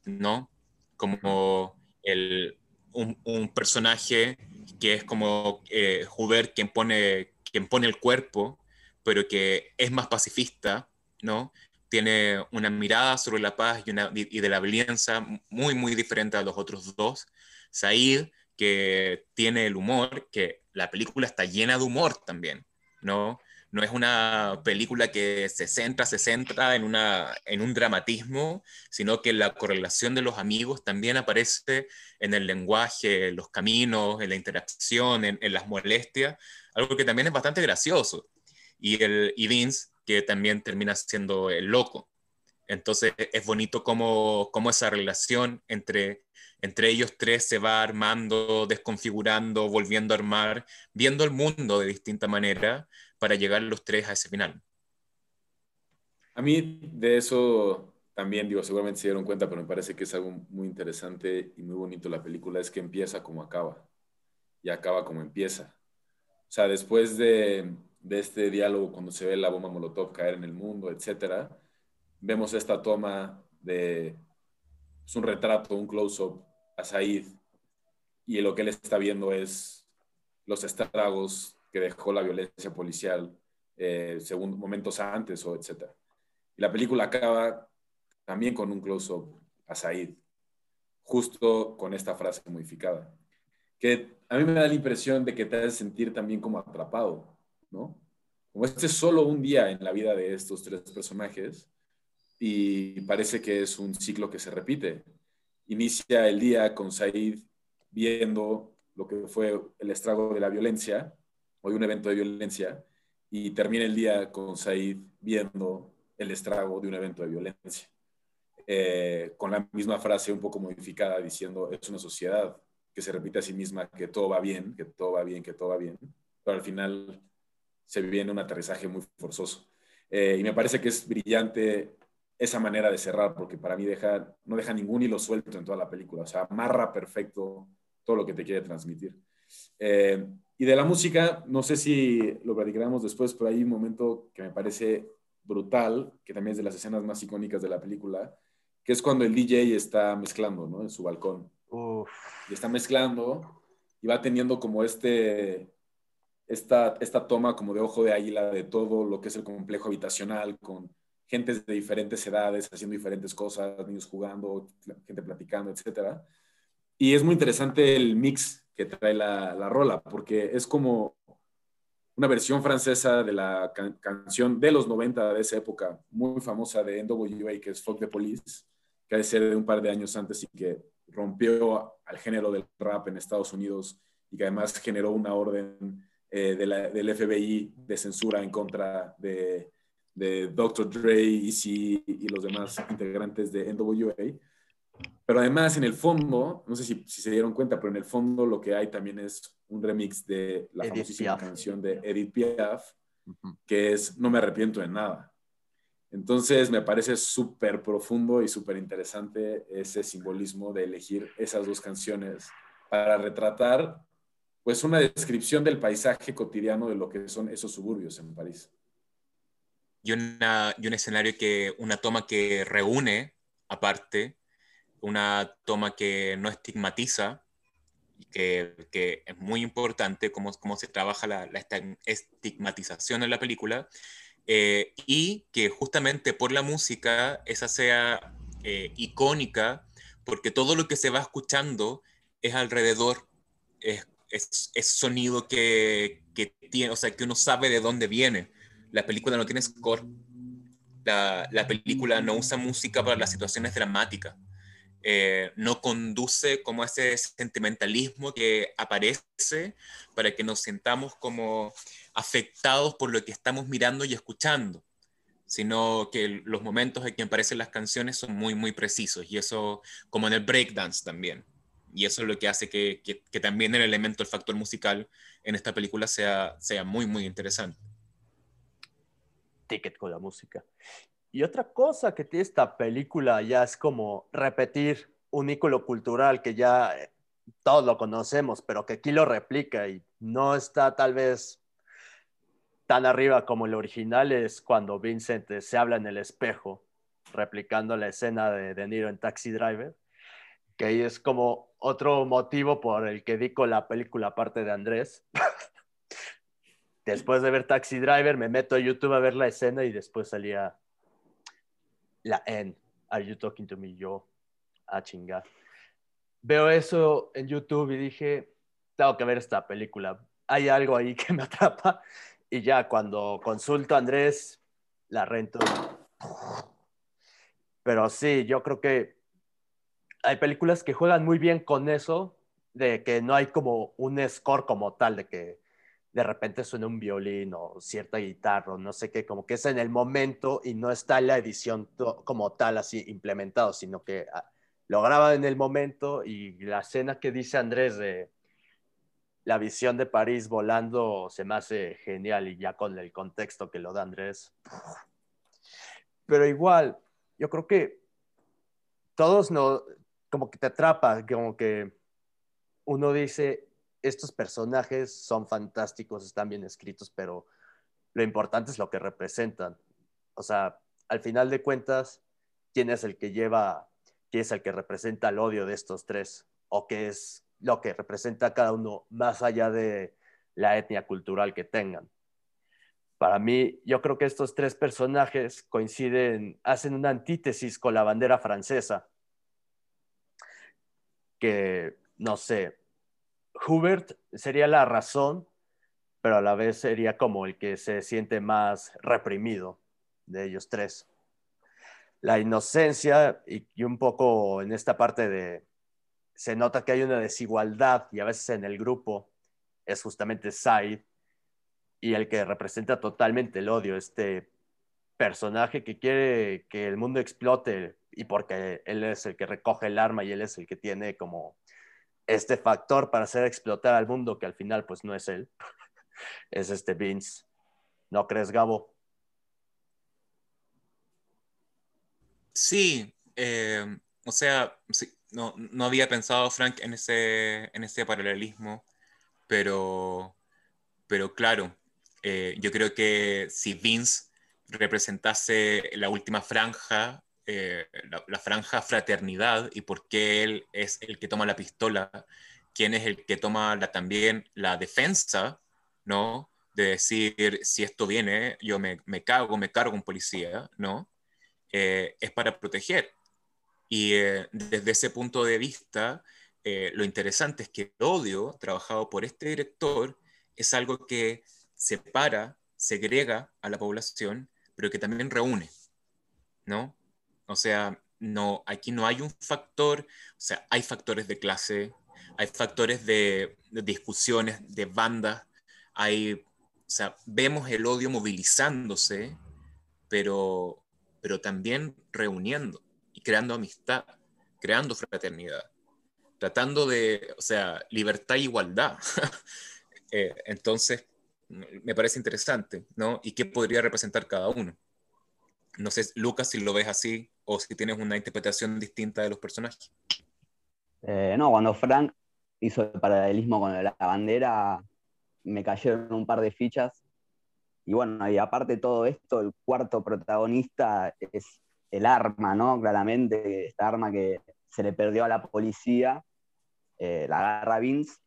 ¿no? Como el, un, personaje que es como eh, Hubert quien pone, quien pone el cuerpo, pero que es más pacifista, ¿no? Tiene una mirada sobre la paz y, una, y de la violencia muy, muy diferente a los otros dos. Said, que tiene el humor, que la película está llena de humor también, ¿no? No es una película que se centra, se centra en, una, en un dramatismo, sino que la correlación de los amigos también aparece en el lenguaje, los caminos, en la interacción, en, las molestias, algo que también es bastante gracioso. Y, el, y Vince, que también termina siendo el loco. Entonces es bonito cómo, cómo esa relación entre, entre ellos tres se va armando, desconfigurando, volviendo a armar, viendo el mundo de distinta manera, para llegar los tres a ese final. A mí de eso también, digo, seguramente se dieron cuenta, pero me parece que es algo muy interesante y muy bonito la película, es que empieza como acaba y acaba como empieza. O sea, después de, de este diálogo, cuando se ve la bomba Molotov caer en el mundo, etcétera, vemos esta toma de, es un retrato, un close-up a Said, y lo que él está viendo es los estragos que dejó la violencia policial eh, según momentos antes o etcétera. Y la película acaba también con un close-up a Said, justo con esta frase modificada, que a mí me da la impresión de que te hace sentir también como atrapado, ¿no? Como este es solo un día en la vida de estos tres personajes y parece que es un ciclo que se repite. Inicia el día con Said viendo lo que fue el estrago de la violencia hoy un evento de violencia y termina el día con Said viendo el estrago de un evento de violencia. Eh, con la misma frase un poco modificada diciendo es una sociedad que se repite a sí misma que todo va bien, que todo va bien, que todo va bien, pero al final se viene un aterrizaje muy forzoso. Eh, y me parece que es brillante esa manera de cerrar, porque para mí no deja ningún hilo suelto en toda la película, o sea, amarra perfecto todo lo que te quiere transmitir. Eh, y de la música, no sé si lo platicaremos después, pero hay un momento que me parece brutal, que también es de las escenas más icónicas de la película, que es cuando el DJ está mezclando, ¿no? En su balcón. Y está mezclando y va teniendo como este, esta, esta toma como de ojo de águila de todo lo que es el complejo habitacional, con gentes de diferentes edades haciendo diferentes cosas, niños jugando, gente platicando, etc. Y es muy interesante el mix que trae la, la rola, porque es como una versión francesa de la canción de los 90 de esa época, muy famosa de NWA, que es Fuck the Police, que ha de ser de un par de años antes y que rompió al género del rap en Estados Unidos y que además generó una orden eh, de la, del FBI de censura en contra de, de Dr. Dre, Easy y los demás integrantes de NWA. Pero además, en el fondo, no sé si, se dieron cuenta, pero en el fondo lo que hay también es un remix de la famosísima canción de Edith Piaf, que es No me arrepiento de nada. Entonces, me parece súper profundo y súper interesante ese simbolismo de elegir esas dos canciones para retratar, pues, una descripción del paisaje cotidiano de lo que son esos suburbios en París. y, una, y un escenario que, una toma que reúne aparte, una toma que no estigmatiza, que, que es muy importante cómo, cómo se trabaja la, la estigmatización en la película, eh, y que justamente por la música esa sea eh, icónica, porque todo lo que se va escuchando es alrededor, es, es, sonido que, que, tiene, o sea, que uno sabe de dónde viene. La película no tiene score, la, la película no usa música para las situaciones dramáticas. Eh, no conduce como ese sentimentalismo que aparece para que nos sintamos como afectados por lo que estamos mirando y escuchando, sino que los momentos en que aparecen las canciones son muy, muy precisos y eso como en el breakdance también. Y eso es lo que hace que, que, también el elemento, el factor musical en esta película sea, sea muy, muy interesante. Ticket con la música. Y otra cosa que tiene esta película ya es como repetir un ícono cultural que ya eh, todos lo conocemos, pero que aquí lo replica y no está tal vez tan arriba como el original es cuando Vincent se habla en el espejo, replicando la escena de De Niro en Taxi Driver, que ahí es como otro motivo por el que dico la película aparte de Andrés. después de ver Taxi Driver, me meto a YouTube a ver la escena y después salía la N. Are you talking to me? Yo, a ah, chingar. Veo eso en YouTube y dije, tengo que ver esta película. Hay algo ahí que me atrapa. Y ya cuando consulto a Andrés, la rento. Pero sí, yo creo que hay películas que juegan muy bien con eso, de que no hay como un score como tal, de que de repente suena un violín o cierta guitarra, o no sé qué, como que es en el momento y no está en la edición como tal así implementado, sino que ah, lo graba en el momento y la escena que dice Andrés de la visión de París volando se me hace genial y ya con el contexto que lo da Andrés. Pero igual, yo creo que todos no, como que te atrapa, como que uno dice, estos personajes son fantásticos, están bien escritos, pero lo importante es lo que representan. O sea, al final de cuentas, ¿quién es el que lleva, quién es el que representa el odio de estos tres? ¿O qué es lo que representa cada uno más allá de la etnia cultural que tengan? Para mí, yo creo que estos tres personajes coinciden, hacen una antítesis con la bandera francesa, que, no sé, Hubert sería la razón, pero a la vez sería como el que se siente más reprimido de ellos tres. La inocencia y, un poco en esta parte de, se nota que hay una desigualdad y a veces en el grupo es justamente Said y el que representa totalmente el odio, este personaje que quiere que el mundo explote y porque él es el que recoge el arma y él es el que tiene como este factor para hacer explotar al mundo, que al final pues no es él, es este Vince. ¿No crees, Gabo? Sí, eh, o sea, no, había pensado, Frank, en ese, en ese paralelismo, pero, pero claro, eh, yo creo que si Vince representase la última franja eh, la, franja fraternidad y por qué él es el que toma la pistola, quién es el que toma la, también la defensa, ¿no? De decir, si esto viene, yo me, me cago, me cargo un policía, ¿no? Eh, es para proteger. Y eh, desde ese punto de vista, lo interesante es que el odio trabajado por este director es algo que separa, segrega a la población, pero que también reúne, ¿no? O sea, no, aquí no hay un factor, o sea, hay factores de clase, hay factores de, discusiones, de bandas, hay, o sea, vemos el odio movilizándose, pero, pero también reuniendo y creando amistad, creando fraternidad, tratando de, o sea, libertad e igualdad. Eh, entonces, me parece interesante, ¿no? ¿Y qué podría representar cada uno? No sé, Lucas, si lo ves así o si tienes una interpretación distinta de los personajes. Eh, no, cuando Frank hizo el paralelismo con la bandera, me cayeron un par de fichas Y bueno, y aparte de todo esto, el cuarto protagonista es el arma, ¿no? Claramente, esta arma que se le perdió a la policía, eh, la agarra Vince,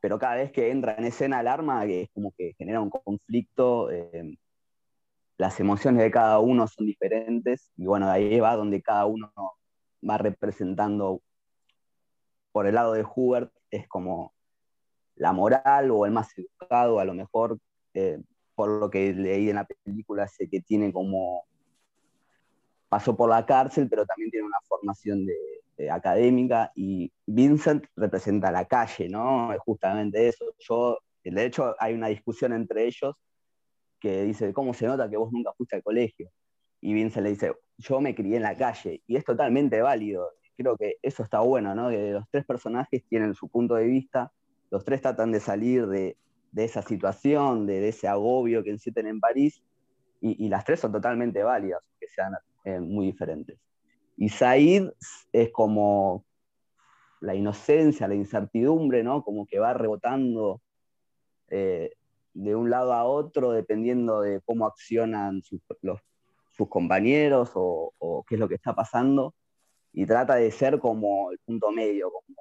pero cada vez que entra en escena el arma, es como que genera un conflicto, eh, las emociones de cada uno son diferentes, y bueno, de ahí va donde cada uno va representando por el lado de Hubert, es como la moral o el más educado, a lo mejor, eh, por lo que leí en la película, sé que tiene como, pasó por la cárcel, pero también tiene una formación de, académica, y Vincent representa la calle, ¿no? Es justamente eso. Yo, de hecho, hay una discusión entre ellos que dice, ¿cómo se nota que vos nunca fuiste al colegio? Y Vincent le dice, yo me crié en la calle, y es totalmente válido. Creo que eso está bueno, ¿no? Que los tres personajes tienen su punto de vista, los tres tratan de salir de, esa situación, de, ese agobio que sienten en París, y, las tres son totalmente válidas, que sean eh, muy diferentes. Y Said es como la inocencia, la incertidumbre, ¿no? Como que va rebotando eh, de un lado a otro dependiendo de cómo accionan sus, compañeros o, qué es lo que está pasando. Y trata de ser como el punto medio, como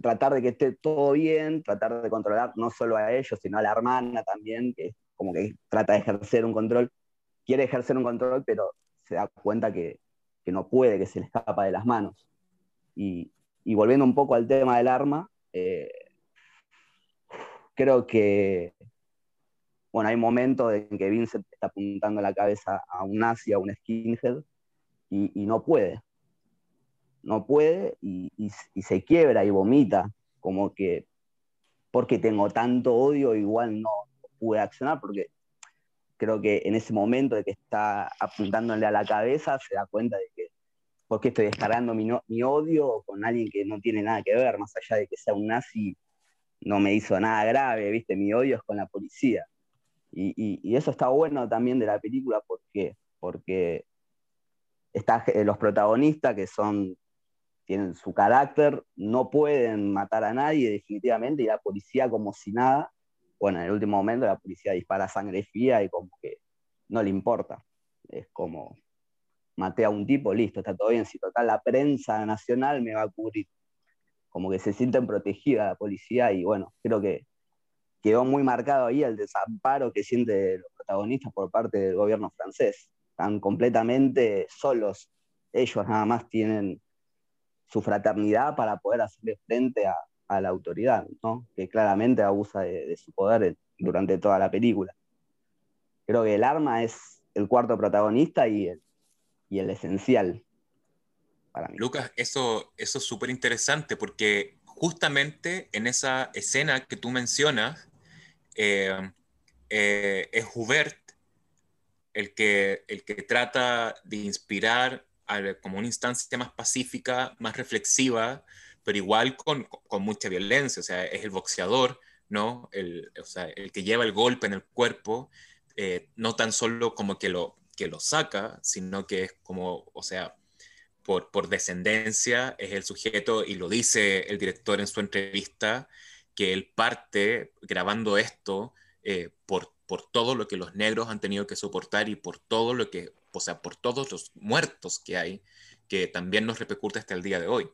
tratar de que esté todo bien, tratar de controlar no solo a ellos, sino a la hermana también, que como que trata de ejercer un control, quiere ejercer un control, pero se da cuenta que, no puede, que se le escapa de las manos. Y, volviendo un poco al tema del arma, eh, creo que, bueno, hay momentos en que Vincent está apuntando la cabeza a un nazi, a un skinhead, y no puede no puede y, se quiebra y vomita, como que porque tengo tanto odio, igual no pude accionar, porque creo que en ese momento de que está apuntándole a la cabeza, se da cuenta de que, porque estoy descargando mi, mi odio con alguien que no tiene nada que ver, más allá de que sea un nazi, no me hizo nada grave, ¿viste? Mi odio es con la policía. Y, eso está bueno también de la película, porque Porque está, eh, los protagonistas, que son tienen su carácter, no pueden matar a nadie definitivamente, y la policía como si nada, bueno, en el último momento la policía dispara sangre fría y como que no le importa. Es como, maté a un tipo, listo, está todo bien, si total la prensa nacional me va a cubrir. Como que se sienten protegida la policía y bueno, creo que quedó muy marcado ahí el desamparo que sienten los protagonistas por parte del gobierno francés. Están completamente solos, ellos nada más tienen su fraternidad para poder hacerle frente a, la autoridad, ¿no? que claramente abusa de, su poder durante toda la película. Creo que el arma es el cuarto protagonista y el, y el esencial para mí. Lucas, eso, eso es súper interesante porque justamente en esa escena que tú mencionas, eh, eh, es Hubert el que, el que trata de inspirar como una instancia más pacífica, más reflexiva, pero igual con, con mucha violencia. O sea, es el boxeador, ¿no? El, o sea, el que lleva el golpe en el cuerpo, eh, no tan solo como que lo, que lo saca, sino que es como, o sea, por, por descendencia es el sujeto, y lo dice el director en su entrevista, que él parte grabando esto eh, por, por todo lo que los negros han tenido que soportar y por todo lo que o sea, por todos los muertos que hay, que también nos repercute hasta el día de hoy.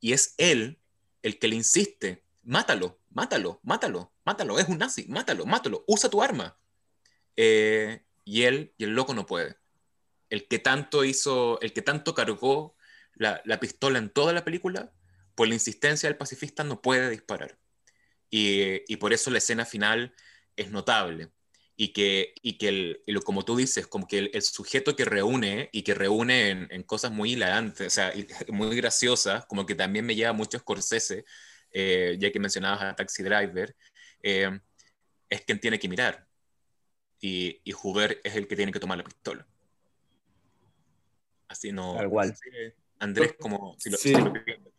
Y es él el que le insiste, mátalo, mátalo, mátalo, mátalo, es un nazi, mátalo, mátalo, usa tu arma. Eh, y él, y el loco no puede. El que tanto hizo, el que tanto cargó la, pistola en toda la película, por la insistencia del pacifista no puede disparar. Y, y por eso la escena final es notable y que, y que el, como tú dices, como que el, sujeto que reúne y que reúne en, cosas muy hilarantes, o sea, muy graciosas, como que también me lleva mucho Scorsese, eh, ya que mencionabas a Taxi Driver, eh, es quien tiene que mirar. Y, y es el que tiene que tomar la pistola. Así no. Tal cual. Andrés, como si lo, sí.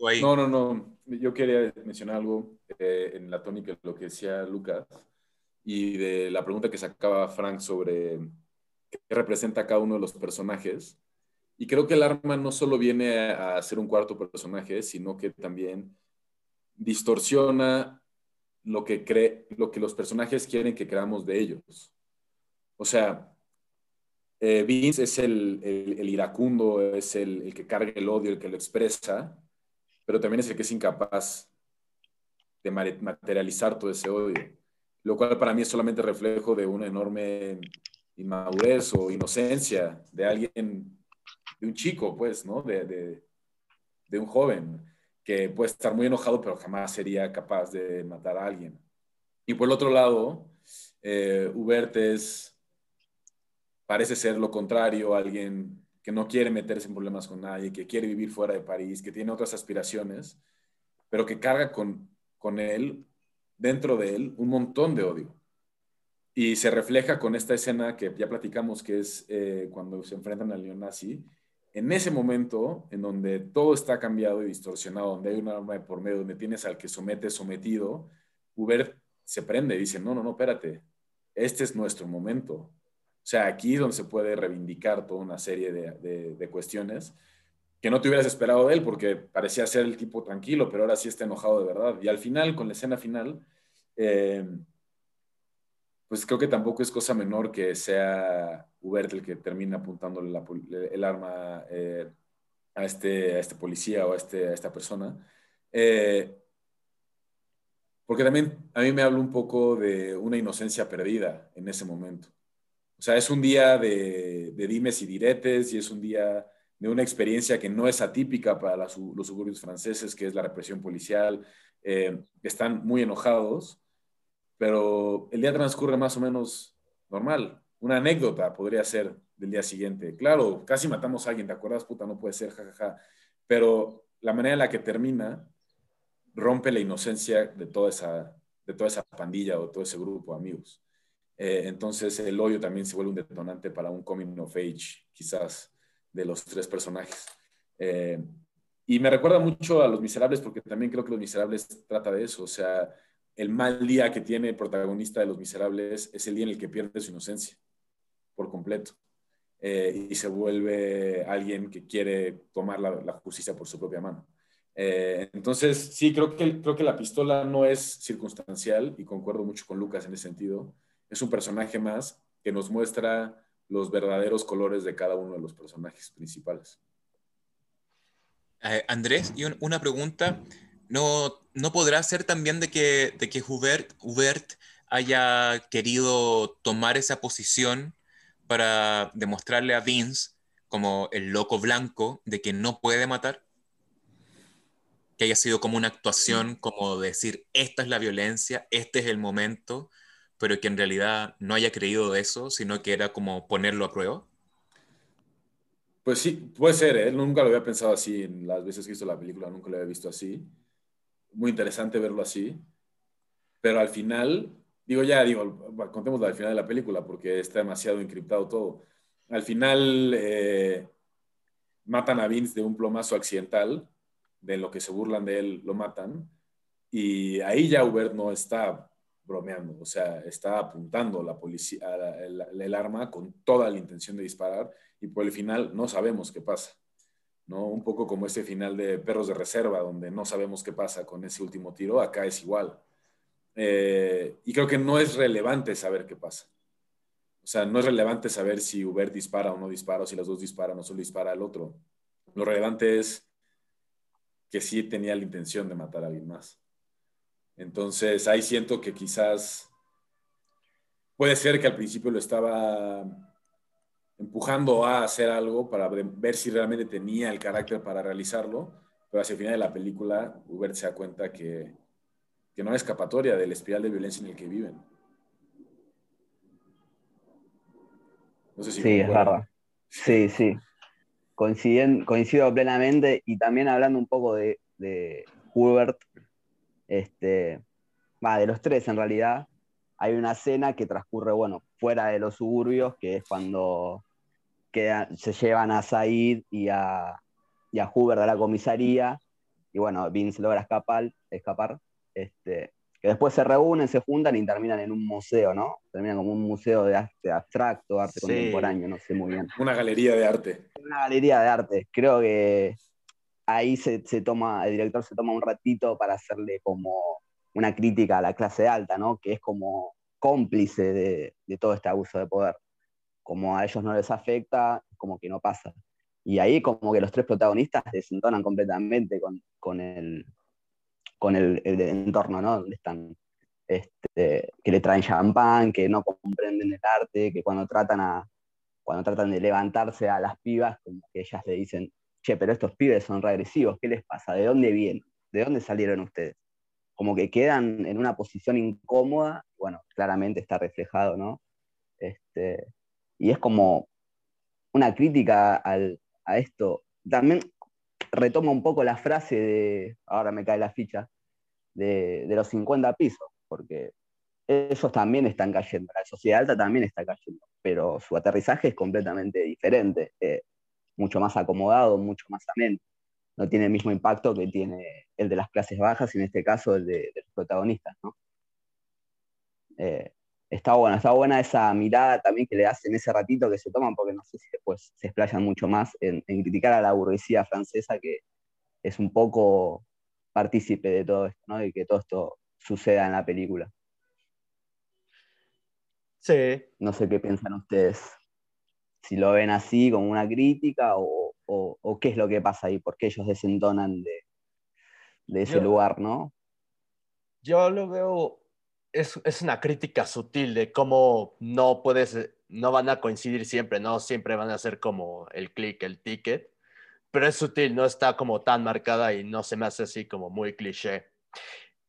ahí. No, no, no. Yo quería mencionar algo eh, en la tónica de lo que decía Lucas y de la pregunta que sacaba Frank sobre qué representa cada uno de los personajes. Y creo que el arma no solo viene a ser un cuarto personaje, sino que también distorsiona lo que, cree, lo que los personajes quieren que creamos de ellos. O sea, eh, Vince es el, iracundo, es el, que carga el odio, el que lo expresa, pero también es el que es incapaz de materializar todo ese odio, lo cual para mí es solamente reflejo de una enorme inmadurez o inocencia de alguien, de un chico, pues, ¿no? De, de un joven que puede estar muy enojado, pero jamás sería capaz de matar a alguien. Y por el otro lado, eh, Hubert es, parece ser lo contrario, alguien que no quiere meterse en problemas con nadie, que quiere vivir fuera de París, que tiene otras aspiraciones, pero que carga con, con él, dentro de él, un montón de odio. Y se refleja con esta escena que ya platicamos, que es eh, cuando se enfrentan al neonazi. En ese momento, en donde todo está cambiado y distorsionado, donde hay un arma de por medio, donde tienes al que somete sometido, Hubert se prende y dice, no, no, no, espérate, este es nuestro momento. O sea, aquí es donde se puede reivindicar toda una serie de, cuestiones que no te hubieras esperado de él porque parecía ser el tipo tranquilo, pero ahora sí está enojado de verdad. Y al final, con la escena final, eh, pues creo que tampoco es cosa menor que sea Hubert el que termina apuntándole el arma eh, a, este, a este policía o a, este, a esta persona. Eh, porque también a mí me habla un poco de una inocencia perdida en ese momento. O sea, es un día de, dimes y diretes y es un día de una experiencia que no es atípica para los suburbios franceses, que es la represión policial. Eh, están muy enojados, pero el día transcurre más o menos normal. Una anécdota podría ser del día siguiente. Claro, casi matamos a alguien, ¿te acuerdas? Puta, no puede ser, jajaja. Pero la manera en la que termina rompe la inocencia de toda esa, de toda esa pandilla o todo ese grupo de amigos. Eh, entonces el odio también se vuelve un detonante para un coming of age, quizás, de los tres personajes. Eh, y me recuerda mucho a Los Miserables porque también creo que Los Miserables trata de eso. O sea, el mal día que tiene el protagonista de Los Miserables es el día en el que pierde su inocencia por completo. Eh, y se vuelve alguien que quiere tomar la justicia por su propia mano. Entonces, sí, creo que, creo que la pistola no es circunstancial y concuerdo mucho con Lucas en ese sentido. Es un personaje más que nos muestra los verdaderos colores de cada uno de los personajes principales. Eh, Andrés, y una pregunta. ¿No, ¿No podrá ser también de que, de que Hubert, Hubert haya querido tomar esa posición para demostrarle a Vince como el loco blanco de que no puede matar? que haya sido como una actuación, como decir, esta es la violencia, este es el momento, pero que en realidad no haya creído de eso, sino que era como ponerlo a prueba? Pues sí, puede ser, ¿eh? nunca lo había pensado así, en las veces que visto la película nunca lo había visto así. Muy interesante verlo así, pero al final, digo ya, digo, contemos al final de la película porque está demasiado encriptado todo. Al final eh, matan a Vince de un plomazo accidental de lo que se burlan de él, lo matan. Y ahí ya Hubert no está bromeando, o sea, está apuntando la policía, el, arma con toda la intención de disparar y por el final no sabemos qué pasa. ¿no? Un poco como este final de Perros de Reserva, donde no sabemos qué pasa con ese último tiro, acá es igual. Eh, y creo que no es relevante saber qué pasa. O sea, no es relevante saber si Hubert dispara o no dispara, o si los dos disparan o solo dispara el otro. Lo relevante es que sí tenía la intención de matar a alguien más. Entonces ahí siento que quizás puede ser que al principio lo estaba empujando a hacer algo para ver si realmente tenía el carácter para realizarlo, pero hacia el final de la película Hubert se da cuenta que, que no hay escapatoria del espiral de violencia en el que viven. No sé si sí, es verdad. Sí, sí coincido plenamente y también hablando un poco de, de Hubert, este, va, de los tres en realidad, hay una escena que transcurre, bueno, fuera de los suburbios, que es cuando se llevan a Said y a, y a Hubert a la comisaría, y bueno, Vince logra escapar, escapar este, después se reúnen, se juntan y terminan en un museo, ¿no? Terminan como un museo de arte abstracto, arte contemporáneo, no sé muy bien. Una galería de arte. Una galería de arte. Creo que ahí se, toma, el director se toma un ratito para hacerle como una crítica a la clase alta, ¿no? Que es como cómplice de, todo este abuso de poder. como a ellos no les afecta, como que no pasa. Y ahí como que los tres protagonistas desentonan completamente con, el, con el, entorno, ¿no? Donde están, este, que le traen champán, que no comprenden el arte, que cuando tratan, a, cuando tratan de levantarse a las pibas, como que ellas le dicen, che, pero estos pibes son regresivos, ¿qué les pasa? ¿De dónde vienen? ¿De dónde salieron ustedes? Como que quedan en una posición incómoda, bueno, claramente está reflejado, ¿no? Este, y es como una crítica a esto. También retoma un poco la frase de, ahora me cae la ficha, de, los 50 pisos, porque ellos también están cayendo, la sociedad alta también está cayendo, pero su aterrizaje es completamente diferente, eh, mucho más acomodado, mucho más ameno. No tiene el mismo impacto que tiene el de las clases bajas y en este caso el de, los protagonistas. ¿no? Eh, está buena, está buena esa mirada también que le hacen ese ratito que se toman, porque no sé si después se explayan mucho más en, criticar a la burguesía francesa, que es un poco partícipe de todo esto, ¿no? De que todo esto suceda en la película. Sí. No sé qué piensan ustedes. Si lo ven así, como una crítica, o, qué es lo que pasa ahí, por qué ellos desentonan de, de ese lugar, ¿no? Yo lo veo es, una crítica sutil de cómo no puedes, no van a coincidir siempre, no siempre van a ser como el click, el ticket, pero es sutil, no está como tan marcada y no se me hace así como muy cliché.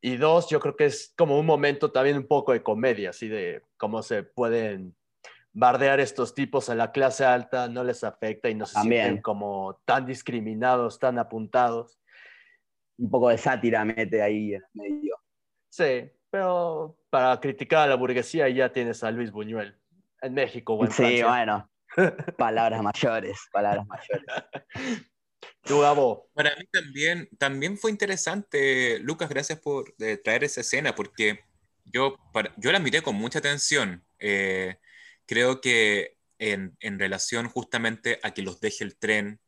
Y dos, yo creo que es como un momento también un poco de comedia, así de cómo se pueden bardear estos tipos a la clase alta, no les afecta y no se sienten como tan discriminados, tan apuntados. Un poco de sátira mete ahí en medio. Sí, pero para criticar a la burguesía ya tienes a Luis Buñuel en México o en sí, bueno. palabras mayores, palabras mayores. Tú, Gabo. Para mí también, también fue interesante, Lucas, gracias por eh, traer esa escena, porque yo, yo la miré con mucha atención. Eh, creo que en, en, relación justamente a que los deje el tren,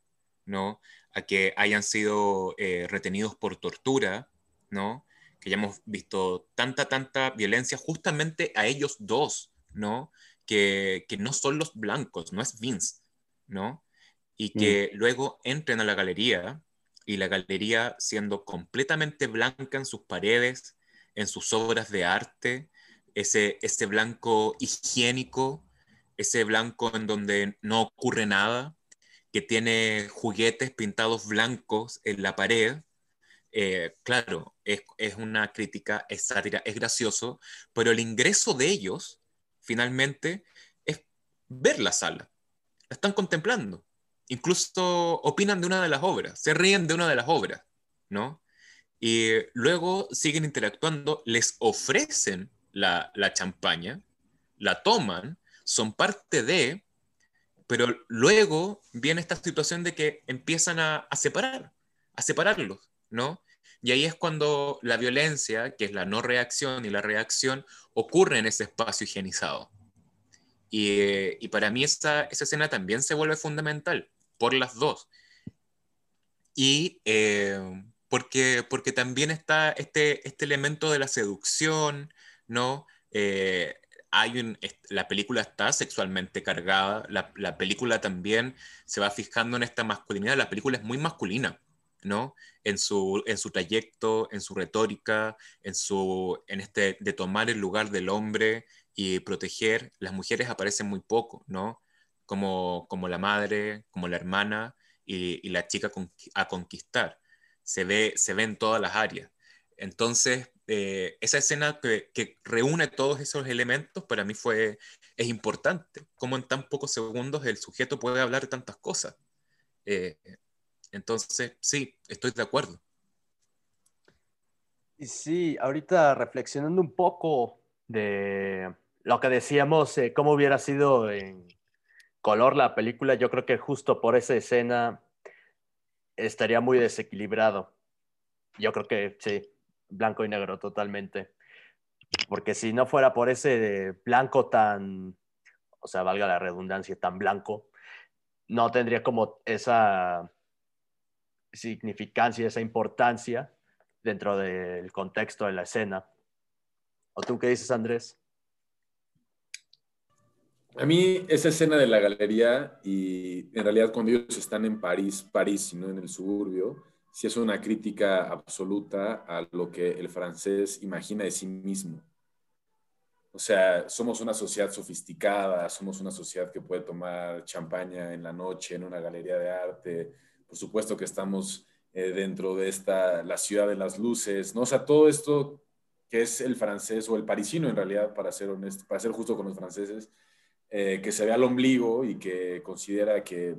¿no? A que hayan sido eh, retenidos por tortura, ¿no? que ya hemos visto tanta, tanta violencia justamente a ellos dos, ¿no? Que, que no son los blancos, no es Vince, ¿no? Y que mm. luego entren a la galería y la galería siendo completamente blanca en sus paredes, en sus obras de arte, ese, ese blanco higiénico, ese blanco en donde no ocurre nada, que tiene juguetes pintados blancos en la pared, eh, claro, es, una crítica, es sátira, es gracioso, pero el ingreso de ellos, finalmente, es ver la sala. La están contemplando. Incluso opinan de una de las obras, se ríen de una de las obras, ¿no? Y luego siguen interactuando, les ofrecen la, champaña, la toman, son parte de, pero luego viene esta situación de que empiezan a, separar, a separarlos. ¿no? Y ahí es cuando la violencia, que es la no reacción y la reacción, ocurre en ese espacio higienizado. Y, para mí esa, esa, escena también se vuelve fundamental, por las dos. Y eh, porque, porque también está este, este elemento de la seducción, ¿no? Eh, hay un, la película está sexualmente cargada, la, la, película también se va fijando en esta masculinidad, la película es muy masculina, ¿no? En su, en su trayecto, en su retórica, en, su, en este de tomar el lugar del hombre y proteger, las mujeres aparecen muy poco, ¿no? Como, como la madre, como la hermana y, la chica a conquistar. Se ve, se ve en todas las áreas. Entonces, eh, esa escena que, reúne todos esos elementos para mí fue, es importante. Como en tan pocos segundos el sujeto puede hablar de tantas cosas. Eh, entonces, sí, estoy de acuerdo. Y sí, ahorita reflexionando un poco de lo que decíamos, eh, cómo hubiera sido en color la película, yo creo que justo por esa escena estaría muy desequilibrado. Yo creo que sí, blanco y negro totalmente. Porque si no fuera por ese blanco tan, o sea, valga la redundancia, tan blanco, no tendría como esa significancia, esa importancia dentro del contexto de la escena. ¿O tú qué dices, Andrés? A mí esa escena de la galería y en realidad cuando ellos están en París, París, y no en el suburbio, sí es una crítica absoluta a lo que el francés imagina de sí mismo. O sea, somos una sociedad sofisticada, somos una sociedad que puede tomar champaña en la noche en una galería de arte. Por supuesto que estamos eh, dentro de esta, la ciudad de las luces, ¿no? O sea, todo esto que es el francés o el parisino en realidad, para ser honesto, para ser justo con los franceses, eh, que se ve al ombligo y que considera que,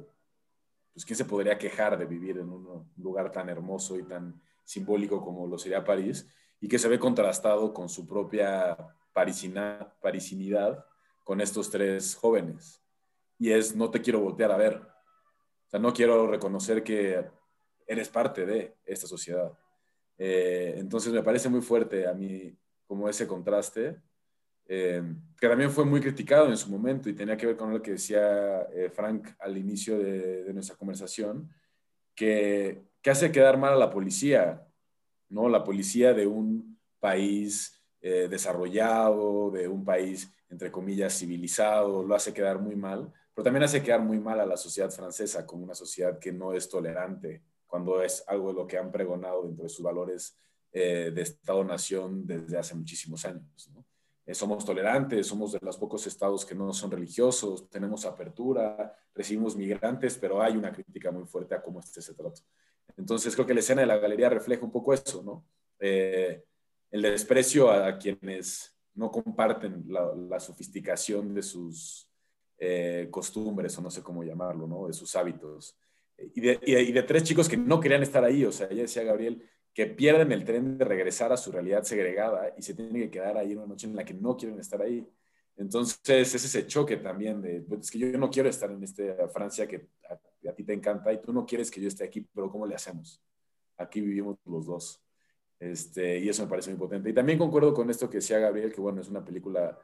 pues, ¿quién se podría quejar de vivir en un lugar tan hermoso y tan simbólico como lo sería París? Y que se ve contrastado con su propia parisina, parisinidad con estos tres jóvenes. Y es, no te quiero voltear a ver. O sea, no quiero reconocer que eres parte de esta sociedad. Eh, entonces me parece muy fuerte a mí como ese contraste, eh, que también fue muy criticado en su momento y tenía que ver con lo que decía eh, Frank al inicio de, nuestra conversación, que, que, hace quedar mal a la policía, ¿no? La policía de un país desarrollado, de un país, entre comillas, civilizado, lo hace quedar muy mal, pero también hace quedar muy mal a la sociedad francesa como una sociedad que no es tolerante, cuando es algo de lo que han pregonado dentro de sus valores eh, de Estado-Nación desde hace muchísimos años. Eh, somos tolerantes, somos de los pocos estados que no son religiosos, tenemos apertura, recibimos migrantes, pero hay una crítica muy fuerte a cómo este se trata. Entonces creo que la escena de la galería refleja un poco eso, ¿no? Eh, el desprecio a, quienes no comparten la, sofisticación de sus costumbres, o no sé cómo llamarlo, ¿no? De sus hábitos y de, tres chicos que no querían estar ahí. O sea, ya decía Gabriel que pierden el tren de regresar a su realidad segregada y se tienen que quedar ahí una noche en la que no quieren estar ahí. Entonces es ese choque también de, pues, es que yo no quiero estar en esta Francia que a, ti te encanta y tú no quieres que yo esté aquí, pero ¿cómo le hacemos? Aquí vivimos los dos. Este, y eso me parece muy potente. Y también concuerdo con esto que decía Gabriel, que bueno, es una película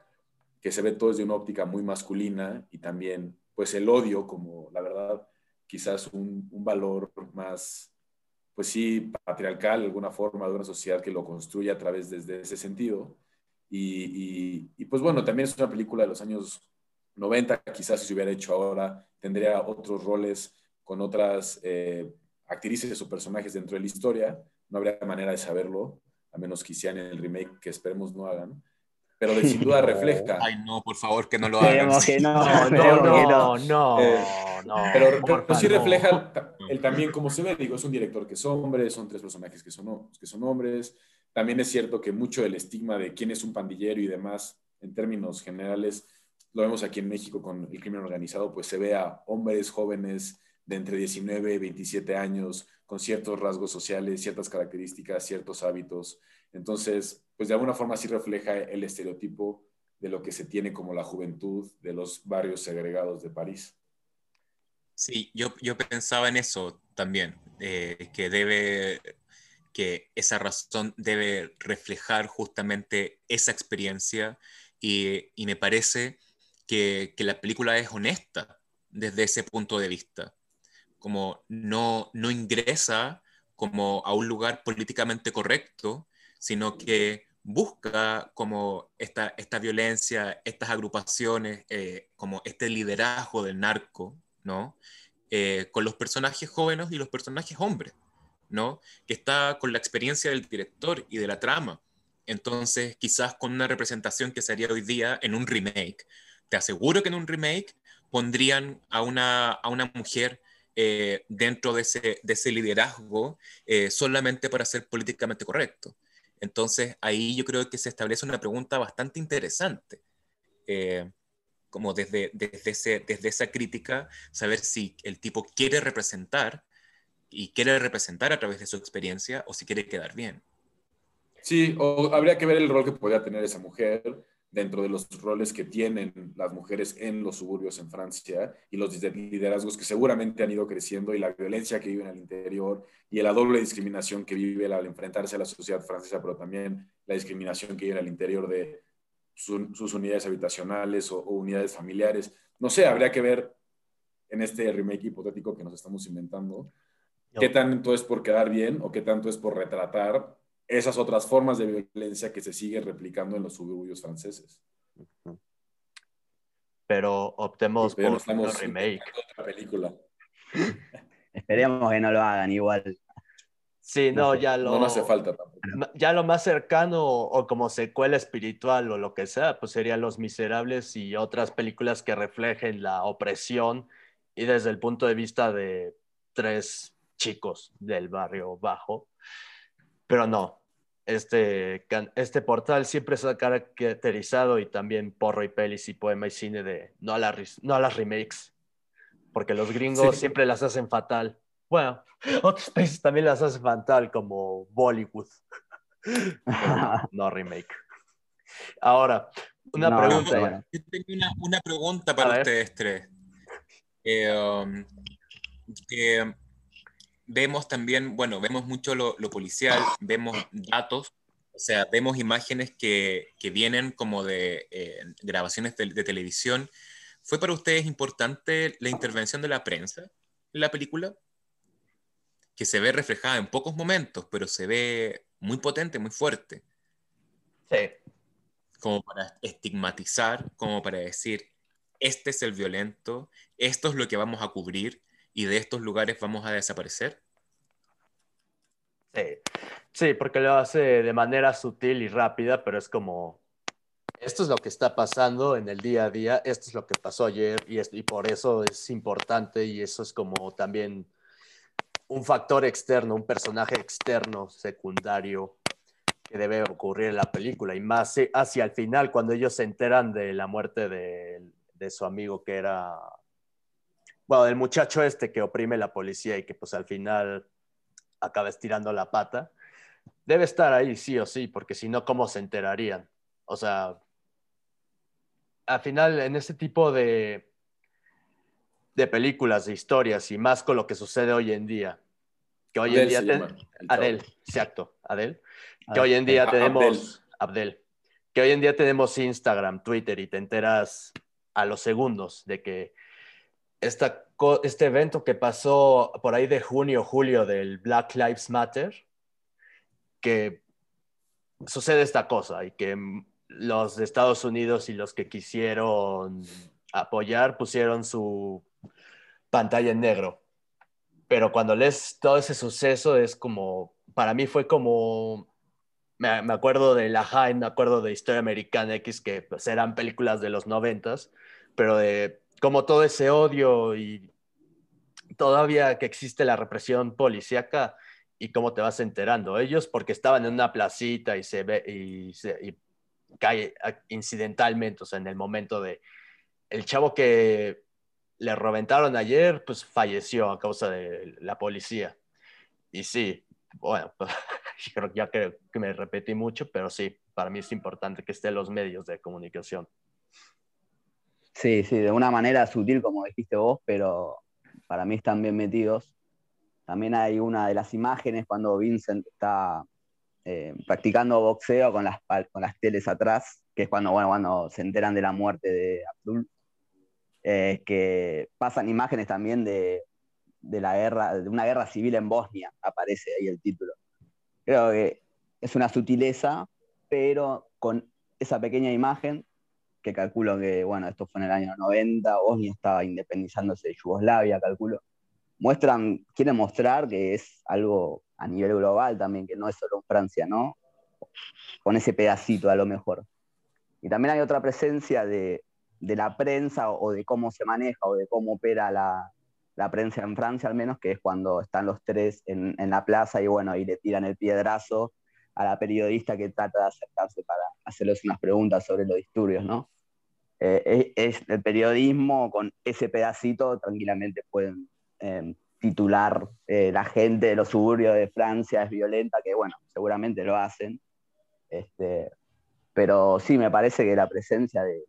que se ve todo desde una óptica muy masculina y también pues el odio como la verdad quizás un, valor más, pues sí, patriarcal, de alguna forma, de una sociedad que lo construye a través desde ese sentido. Y, pues bueno, también es una película de los años 90, quizás si se hubiera hecho ahora, tendría otros roles con otras eh, actrices o personajes dentro de la historia. No habría manera de saberlo, a menos que hicieran el remake, que esperemos no hagan pero de sin duda refleja. Ay, no, por favor, que no lo hagan. Que no, no, no, no, eh, no, Pero, sí refleja el, también como se ve, digo, es un director que es hombre, son tres personajes que son, que son hombres. También es cierto que mucho del estigma de quién es un pandillero y demás, en términos generales, lo vemos aquí en México con el crimen organizado, pues se ve a hombres jóvenes de entre 19 y 27 años, con ciertos rasgos sociales, ciertas características, ciertos hábitos. Entonces, pues de alguna forma sí refleja el estereotipo de lo que se tiene como la juventud de los barrios segregados de París. Sí, yo, yo pensaba en eso también, eh, que debe, que esa razón debe reflejar justamente esa experiencia y, y me parece que, que, la película es honesta desde ese punto de vista, como no, no ingresa como a un lugar políticamente correcto, sino que busca como esta, esta violencia, estas agrupaciones, eh, como este liderazgo del narco, ¿no? Eh, con los personajes jóvenes y los personajes hombres, ¿no? Que está con la experiencia del director y de la trama. Entonces, quizás con una representación que sería hoy día en un remake. Te aseguro que en un remake pondrían a una, a una mujer eh, dentro de ese, de ese liderazgo solamente para ser políticamente correcto. Entonces ahí yo creo que se establece una pregunta bastante interesante, eh, como desde, desde, desde esa crítica, saber si el tipo quiere representar y quiere representar a través de su experiencia o si quiere quedar bien. Sí, o habría que ver el rol que podría tener esa mujer, dentro de los roles que tienen las mujeres en los suburbios en Francia y los liderazgos que seguramente han ido creciendo y la violencia que viven al interior y la doble discriminación que vive al enfrentarse a la sociedad francesa, pero también la discriminación que vive al interior de sus unidades habitacionales o, unidades familiares. No sé, habría que ver en este remake hipotético que nos estamos inventando, qué tanto es por quedar bien o qué tanto es por retratar esas otras formas de violencia que se siguen replicando en los suburbios franceses. pero optemos no por estamos remake. otra película. Esperemos que no lo hagan igual. Sí, No ya lo... No, no hace falta tampoco. Ya lo más cercano o como secuela espiritual o lo que sea, pues serían Los Miserables y otras películas que reflejen la opresión y desde el punto de vista de tres chicos del barrio bajo. Pero no, este, este portal siempre se ha caracterizado y también porro y pelis y poema y cine de no a, las ris- no a las remakes, porque los gringos Sí. siempre las hacen fatal. Bueno, otros países también las hacen fatal, como Bollywood. Pero no, remake. Ahora, una No, pregunta. Yo tengo una, una pregunta para ustedes tres. Eh, um, que vemos también, bueno, vemos mucho lo, lo policial, vemos datos, o sea, vemos imágenes que, que vienen como de eh, grabaciones de, de televisión. ¿Fue para ustedes importante la intervención de la prensa en la película? Que se ve reflejada en pocos momentos, pero se ve muy potente, muy fuerte Sí, como para estigmatizar, como para decir, este es el violento, esto es lo que vamos a cubrir y de estos lugares vamos a desaparecer. sí. Sí, porque lo hace de manera sutil y rápida, pero es como, esto es lo que está pasando en el día a día, esto es lo que pasó ayer y, esto- y por eso es importante y eso es como también un factor externo, un personaje externo, secundario, que debe ocurrir en la película. Y más si- hacia el final, cuando ellos se enteran de la muerte de, de su amigo que era, bueno, del muchacho este que oprime la policía y que pues al final acaba estirando la pata, debe estar ahí sí o sí, porque si no, ¿cómo se enterarían? O sea, al final en este tipo de, de películas, de historias y más con lo que sucede hoy en día, que hoy en día... se llama. Adel, exacto, Adel. Que hoy en día Ah, tenemos... Abdel. Que hoy en día tenemos Instagram, Twitter y te enteras a los segundos de que esta, este evento que pasó por ahí de junio, julio del Black Lives Matter, que sucede esta cosa y que los de Estados Unidos y los que quisieron apoyar pusieron su pantalla en negro. Pero cuando lees todo ese suceso es como, para mí fue como, me, me acuerdo de La High, me acuerdo de Historia Americana X, que pues, eran películas de los noventas, pero de como todo ese odio y todavía que existe la represión policíaca y cómo te vas enterando. Ellos porque estaban en una placita y se ve y, se, cae incidentalmente, o sea, en el momento de el chavo que le reventaron ayer, pues falleció a causa de la policía. Y sí, bueno, yo creo que ya creo que me repetí mucho, pero sí, para mí es importante que estén los medios de comunicación. Sí, sí, de una manera sutil, como dijiste vos, pero para mí están bien metidos. También hay una de las imágenes cuando Vincent está eh, practicando boxeo con las, con las teles atrás, que es cuando, bueno, cuando se enteran de la muerte de Abdul, que pasan imágenes también de, de la guerra, de una guerra civil en Bosnia, aparece ahí el título. Creo que es una sutileza, pero con esa pequeña imagen que calculo que, bueno, esto fue en el año 90, Bosnia estaba independizándose de Yugoslavia, calculo. Muestran, quieren mostrar que es algo a nivel global también, que no es solo en Francia, ¿no? Con ese pedacito a lo mejor. Y también hay otra presencia de, de la prensa o, de cómo se maneja o de cómo opera la, la prensa en Francia, al menos, que es cuando están los tres en, en la plaza y bueno, y le tiran el piedrazo a la periodista que trata de acercarse para hacerles unas preguntas sobre los disturbios, ¿no? Eh, es, el periodismo con ese pedacito tranquilamente pueden eh, titular eh, la gente de los suburbios de Francia es violenta, que bueno, seguramente lo hacen. Este, pero sí, me parece que la presencia de,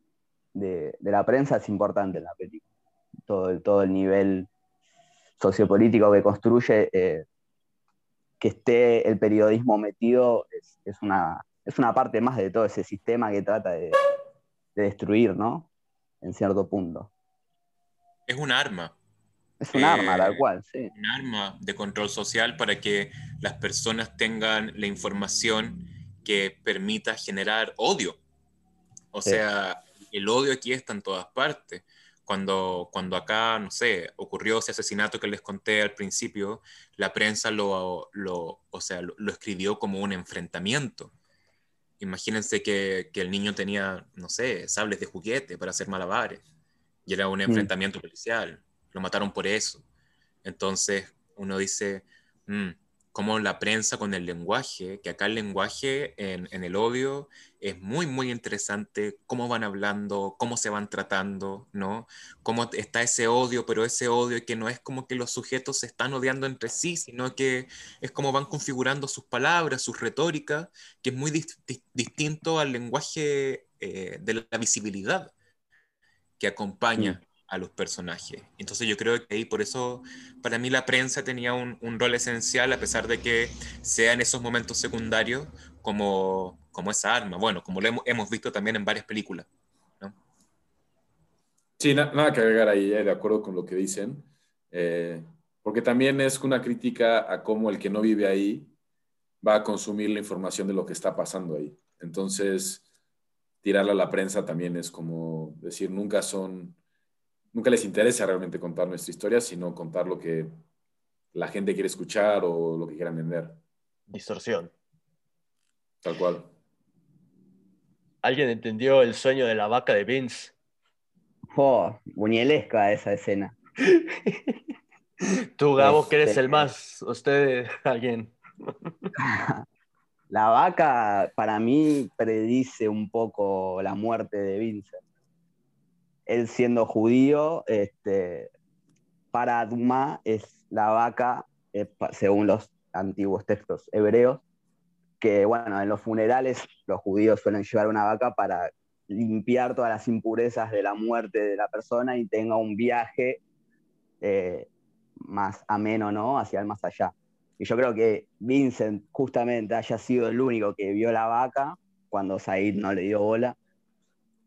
de, la prensa es importante en la película. Todo el, todo el nivel sociopolítico que construye, eh, que esté el periodismo metido, es, una, es una parte más de todo ese sistema que trata de, de destruir, ¿no? En cierto punto. Es un arma. Es un Eh, arma, tal cual, sí. Un arma de control social para que las personas tengan la información que permita generar odio. O Sí. sea, el odio aquí está en todas partes. Cuando, cuando acá, no sé, ocurrió ese asesinato que les conté al principio, la prensa lo, lo o sea, lo, escribió como un enfrentamiento. Imagínense que, que, el niño tenía, no sé, sables de juguete para hacer malabares y era un mm. enfrentamiento policial. Lo mataron por eso. Entonces uno dice, mm, como la prensa con el lenguaje, que acá el lenguaje en, el odio es muy, muy interesante, cómo van hablando, cómo se van tratando, ¿no? Cómo está ese odio, pero ese odio que no es como que los sujetos se están odiando entre sí, sino que es como van configurando sus palabras, sus retóricas, que es muy distinto al lenguaje eh, de la visibilidad que acompaña a los personajes. Entonces yo creo que ahí por eso para mí la prensa tenía un, rol esencial a pesar de que sea en esos momentos secundarios como, como esa arma, bueno, como lo hemos, visto también en varias películas. ¿no? Sí, nada que agregar ahí, eh, de acuerdo con lo que dicen, eh, porque también es una crítica a cómo el que no vive ahí va a consumir la información de lo que está pasando ahí. Entonces, tirarla a la prensa también es como decir, nunca son nunca les interesa realmente contar nuestra historia, sino contar lo que la gente quiere escuchar o lo que quieran vender. Distorsión. Tal cual. ¿Alguien entendió el sueño de la vaca de Vince? Oh, buñelesca esa escena. Tú, Gabo, que eres este, el más. Usted, alguien. La vaca, para mí, predice un poco la muerte de Vincent él siendo judío, este, para Duma es la vaca, eh, según los antiguos textos hebreos, que bueno, en los funerales los judíos suelen llevar una vaca para limpiar todas las impurezas de la muerte de la persona y tenga un viaje eh, más ameno, ¿no? Hacia el más allá. Y yo creo que Vincent justamente haya sido el único que vio la vaca cuando Said no le dio bola.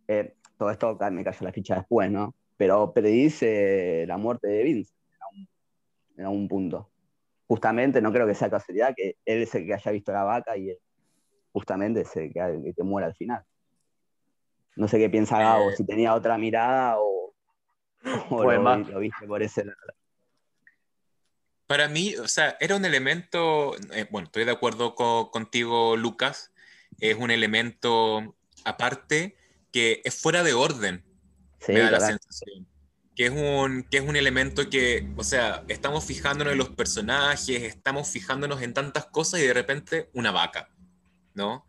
Eh, todo esto me cayó la ficha después, ¿no? Pero predice la muerte de Vince en algún, punto. Justamente, no creo que sea casualidad que él es el que haya visto la vaca y él justamente es el que, que muere al final. No sé qué piensa Gabo, eh, si tenía otra mirada o, lo, viste por ese lado. Para mí, o sea, era un elemento, eh, bueno, estoy de acuerdo contigo, Lucas, es un elemento aparte que es fuera de orden. me da la sensación. Que es, un, que es un elemento que, o sea, estamos fijándonos en los personajes, estamos fijándonos en tantas cosas y de repente una vaca, ¿no?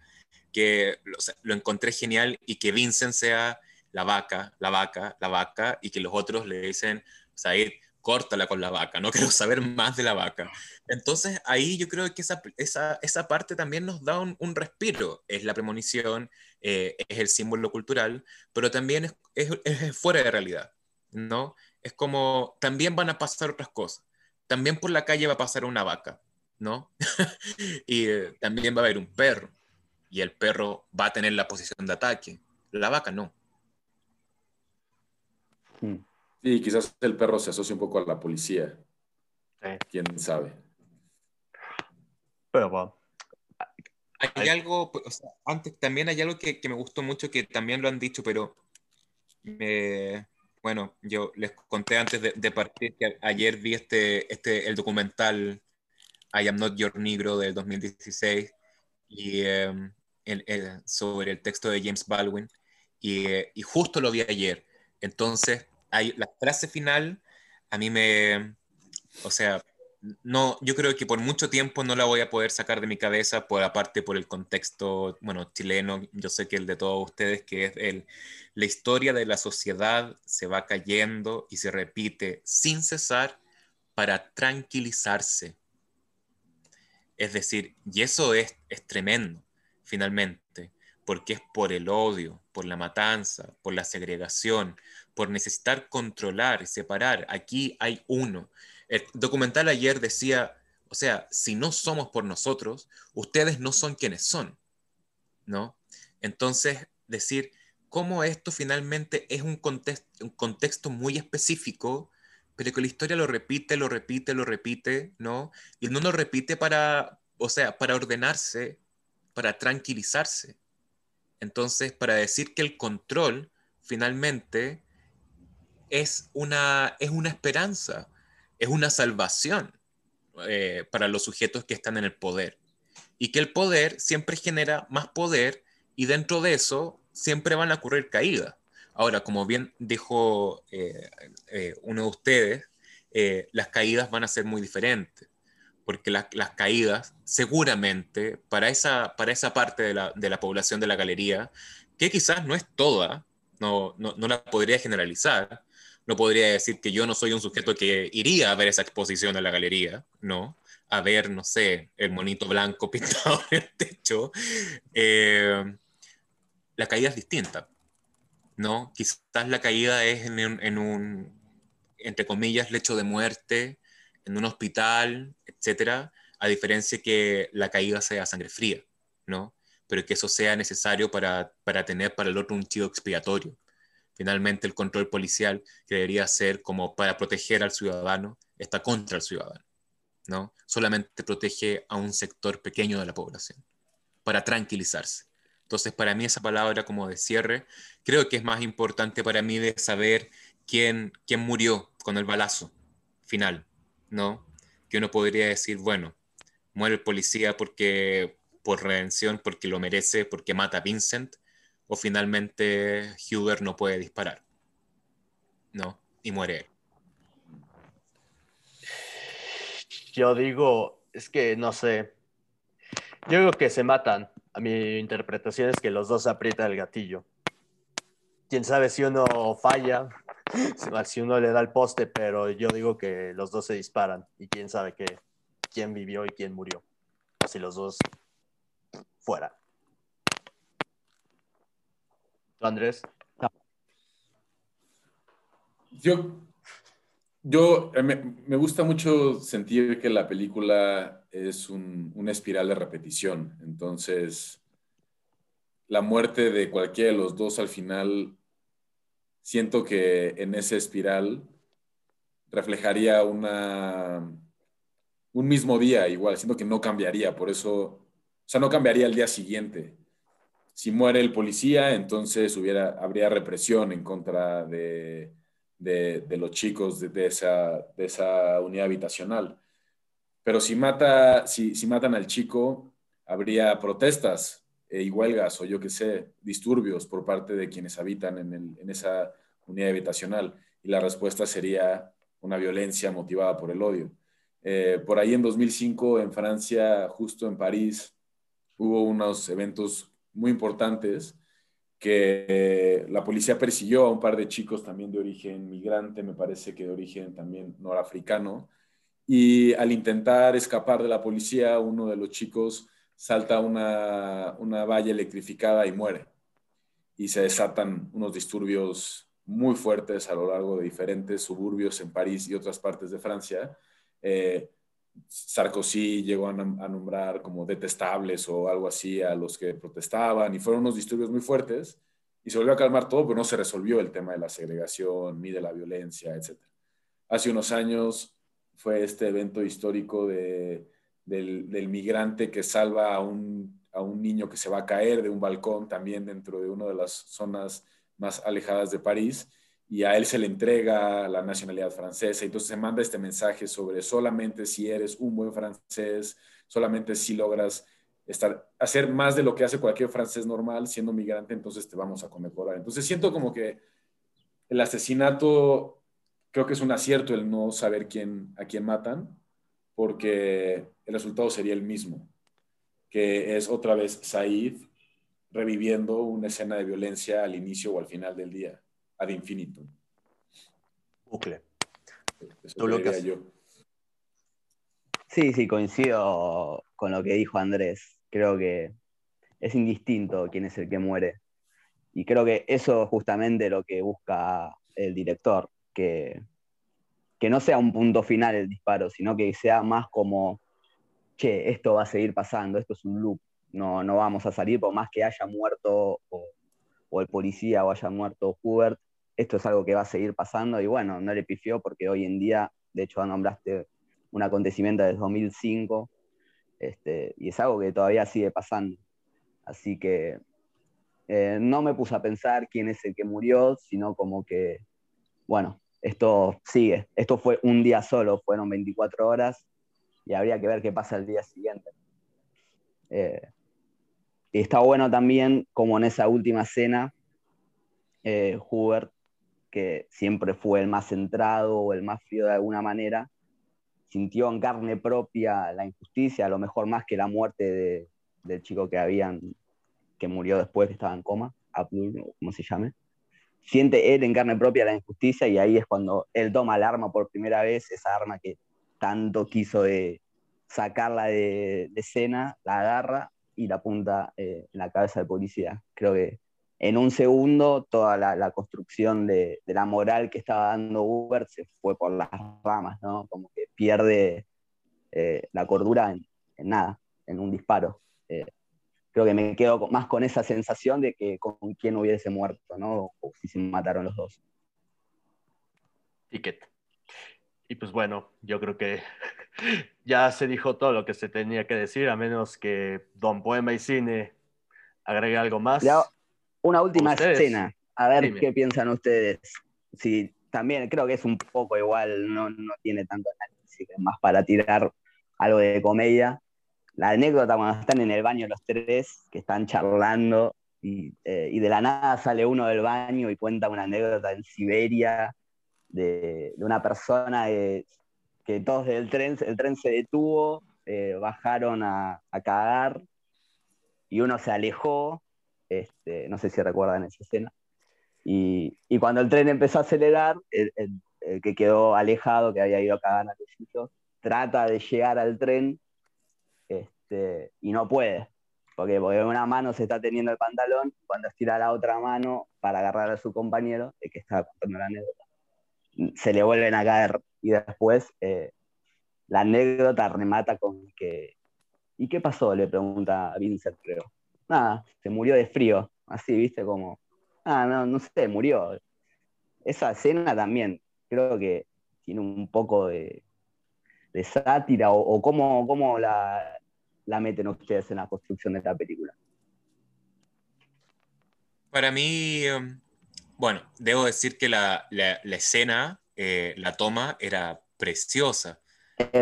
Que lo encontré genial y que Vincent sea la vaca, la vaca, la vaca, y que los otros le dicen, Said, córtala con la vaca, no quiero saber más de la vaca. Entonces ahí yo creo que esa, esa, esa parte también nos da un, un, respiro, es la premonición, eh, es el símbolo cultural, pero también es, es, fuera de realidad, ¿no? Es como, también van a pasar otras cosas, también por la calle va a pasar una vaca, ¿no? y eh, también va a haber un perro, y el perro va a tener la posición de ataque, la vaca no. Hmm. Sí, quizás el perro se asocia un poco a la policía. ¿Quién sabe? Pero bueno. Hay algo, antes también hay algo que, me gustó mucho, que también lo han dicho, pero bueno, yo les conté antes de, partir que ayer vi este, este, el documental I Am Not Your Negro del 2016 y, em, sobre el texto de James Baldwin y, eh, y justo lo vi ayer. Entonces, la frase final a mí me, o sea, no, yo creo que por mucho tiempo no la voy a poder sacar de mi cabeza, por aparte por el contexto, bueno, chileno, yo sé que el de todos ustedes, que es el, la historia de la sociedad se va cayendo y se repite sin cesar para tranquilizarse. Es decir, y eso es, es tremendo, finalmente, porque es por el odio, por la matanza, por la segregación, por necesitar controlar, separar. Aquí hay uno. El documental ayer decía, o sea, si no somos por nosotros, ustedes no son quienes son, ¿no? Entonces, decir cómo esto finalmente es un contexto, un contexto muy específico, pero que la historia lo repite, lo repite, lo repite, ¿no? Y no lo repite para, o sea, para ordenarse, para tranquilizarse. Entonces, para decir que el control finalmente es una, es una esperanza, es una salvación eh, para los sujetos que están en el poder. Y que el poder siempre genera más poder y dentro de eso siempre van a ocurrir caídas. Ahora, como bien dijo eh, eh, uno de ustedes, las caídas van a ser muy diferentes, porque las caídas seguramente para esa, para esa parte de la, de la, población de la galería, que quizás no es toda, no, no, no la podría generalizar, no podría decir que yo no soy un sujeto que iría a ver esa exposición en la galería, ¿no? A ver, no sé, el monito blanco pintado en el techo. Eh, la caída es distinta, ¿no? Quizás la caída es en un, entre comillas, lecho de muerte, en un hospital, etcétera, a diferencia que la caída sea sangre fría, ¿no? Pero que eso sea necesario para, para tener para el otro un chivo expiatorio. Finalmente, el control policial, que debería ser como para proteger al ciudadano, está contra el ciudadano. ¿no? Solamente protege a un sector pequeño de la población, para tranquilizarse. Entonces, para mí esa palabra como de cierre, creo que es más importante para mí de saber quién, quién murió con el balazo final, ¿no? Que uno podría decir, bueno, muere el policía porque por redención, porque lo merece, porque mata a Vincent, o finalmente Huber no puede disparar. ¿No? Y muere Yo digo, es que no sé. Yo digo que se matan. A mi interpretación es que los dos aprietan el gatillo. Quién sabe si uno falla, si uno le da el poste, pero yo digo que los dos se disparan y quién sabe qué, quién vivió y quién murió. Si los dos fuera. Andrés? Yo, yo eh, me, gusta mucho sentir que la película es una espiral de repetición. Entonces, la muerte de cualquiera de los dos al final, siento que en esa espiral reflejaría una, un mismo día igual, siento que no cambiaría, por eso, o sea, no cambiaría el día siguiente si muere el policía, entonces hubiera, habría represión en contra de, los chicos de, esa, de esa unidad habitacional. Pero si, mata, si, matan al chico, habría protestas y huelgas o yo qué sé, disturbios por parte de quienes habitan en, esa unidad habitacional. Y la respuesta sería una violencia motivada por el odio. Eh, por ahí en 2005, en Francia, justo en París, hubo unos eventos muy importantes que la policía persiguió a un par de chicos también de origen migrante, me parece que de origen también norafricano, y al intentar escapar de la policía, uno de los chicos salta una, una valla electrificada y muere. Y se desatan unos disturbios muy fuertes a lo largo de diferentes suburbios en París y otras partes de Francia. Eh, Sarkozy llegó a, nombrar como detestables o algo así a los que protestaban y fueron unos disturbios muy fuertes y se volvió a calmar todo, pero no se resolvió el tema de la segregación ni de la violencia, etc. Hace unos años fue este evento histórico de, del, del, migrante que salva a un, a un niño que se va a caer de un balcón también dentro de una de las zonas más alejadas de París y a él se le entrega la nacionalidad francesa. Entonces se manda este mensaje sobre solamente si eres un buen francés, solamente si logras estar, hacer más de lo que hace cualquier francés normal siendo migrante, entonces te vamos a condecorar. Entonces siento como que el asesinato, creo que es un acierto el no saber quién, a quién matan, porque el resultado sería el mismo, que es otra vez Said reviviendo una escena de violencia al inicio o al final del día ad infinitum. Bucle. ¿Tú, Lucas? Yo. Sí, sí, coincido con lo que dijo Andrés. Creo que es indistinto quién es el que muere. Y creo que eso es justamente lo que busca el director, que, que no sea un punto final el disparo, sino que sea más como, che, esto va a seguir pasando, esto es un loop, no, no vamos a salir por más que haya muerto o, o el policía o haya muerto Hubert, esto es algo que va a seguir pasando y bueno, no le pifió porque hoy en día, de hecho, nombraste un acontecimiento desde 2005 este, y es algo que todavía sigue pasando. Así que eh, no me puse a pensar quién es el que murió, sino como que, bueno, esto sigue. Esto fue un día solo, fueron 24 horas y habría que ver qué pasa el día siguiente. Eh, y está bueno también como en esa última escena, eh, Hubert, que siempre fue el más centrado o el más frío de alguna manera, sintió en carne propia la injusticia, a lo mejor más que la muerte del chico que habían, que murió después, que estaba en coma, Abdul, como se llame. Siente él en carne propia la injusticia y ahí es cuando él toma el arma por primera vez, esa arma que tanto quiso de sacarla de, escena, la agarra y la apunta eh, en la cabeza del policía. Creo que en un segundo toda la, construcción de, la moral que estaba dando Uber se fue por las ramas, ¿no? Como que pierde eh, la cordura en, nada, en un disparo. Eh, creo que me quedo más con esa sensación de que con quién hubiese muerto, ¿no? O si se mataron los dos. Ticket. Y pues bueno, yo creo que ya se dijo todo lo que se tenía que decir, a menos que Don Poema y Cine agregue algo más. Una última escena, a ver qué piensan ustedes. Sí, también creo que es un poco igual, no, tiene tanto análisis, más para tirar algo de comedia. La anécdota cuando están en el baño los tres, que están charlando y, eh, de la nada sale uno del baño y cuenta una anécdota en Siberia de, una persona que todos del tren, el tren se detuvo, eh, bajaron a, a cagar y uno se alejó este, no sé si recuerdan esa escena. Y, cuando el tren empezó a acelerar, el, que quedó alejado, que había ido a cagar a los trata de llegar al tren este, y no puede, porque, porque una mano se está teniendo el pantalón, cuando estira la otra mano para agarrar a su compañero, el que estaba contando la anécdota, se le vuelven a caer y después eh, la anécdota remata con que ¿y qué pasó? le pregunta Vincent, creo nada, se murió de frío, así, viste, como, ah, no, no sé, murió. Esa escena también creo que tiene un poco de, sátira o, cómo, la, meten ustedes en la construcción de la película. Para mí, em, bueno, debo decir que la, escena, eh, la toma era preciosa.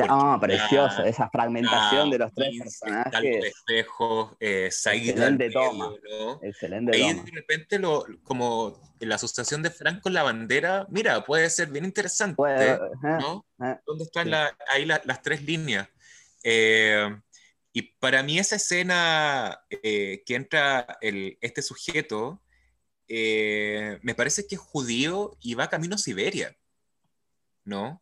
Ah, precioso, esa fragmentación de los tres personajes. espejos, eh, Excelente toma. Excelente Ahí de repente, lo, como la asociación de Frank con la bandera, mira, puede ser bien interesante. ¿no? ¿Dónde están ahí las tres líneas? Eh, y para mí esa escena eh, que entra el, este sujeto, eh, me parece que es judío y va camino a Siberia, ¿no?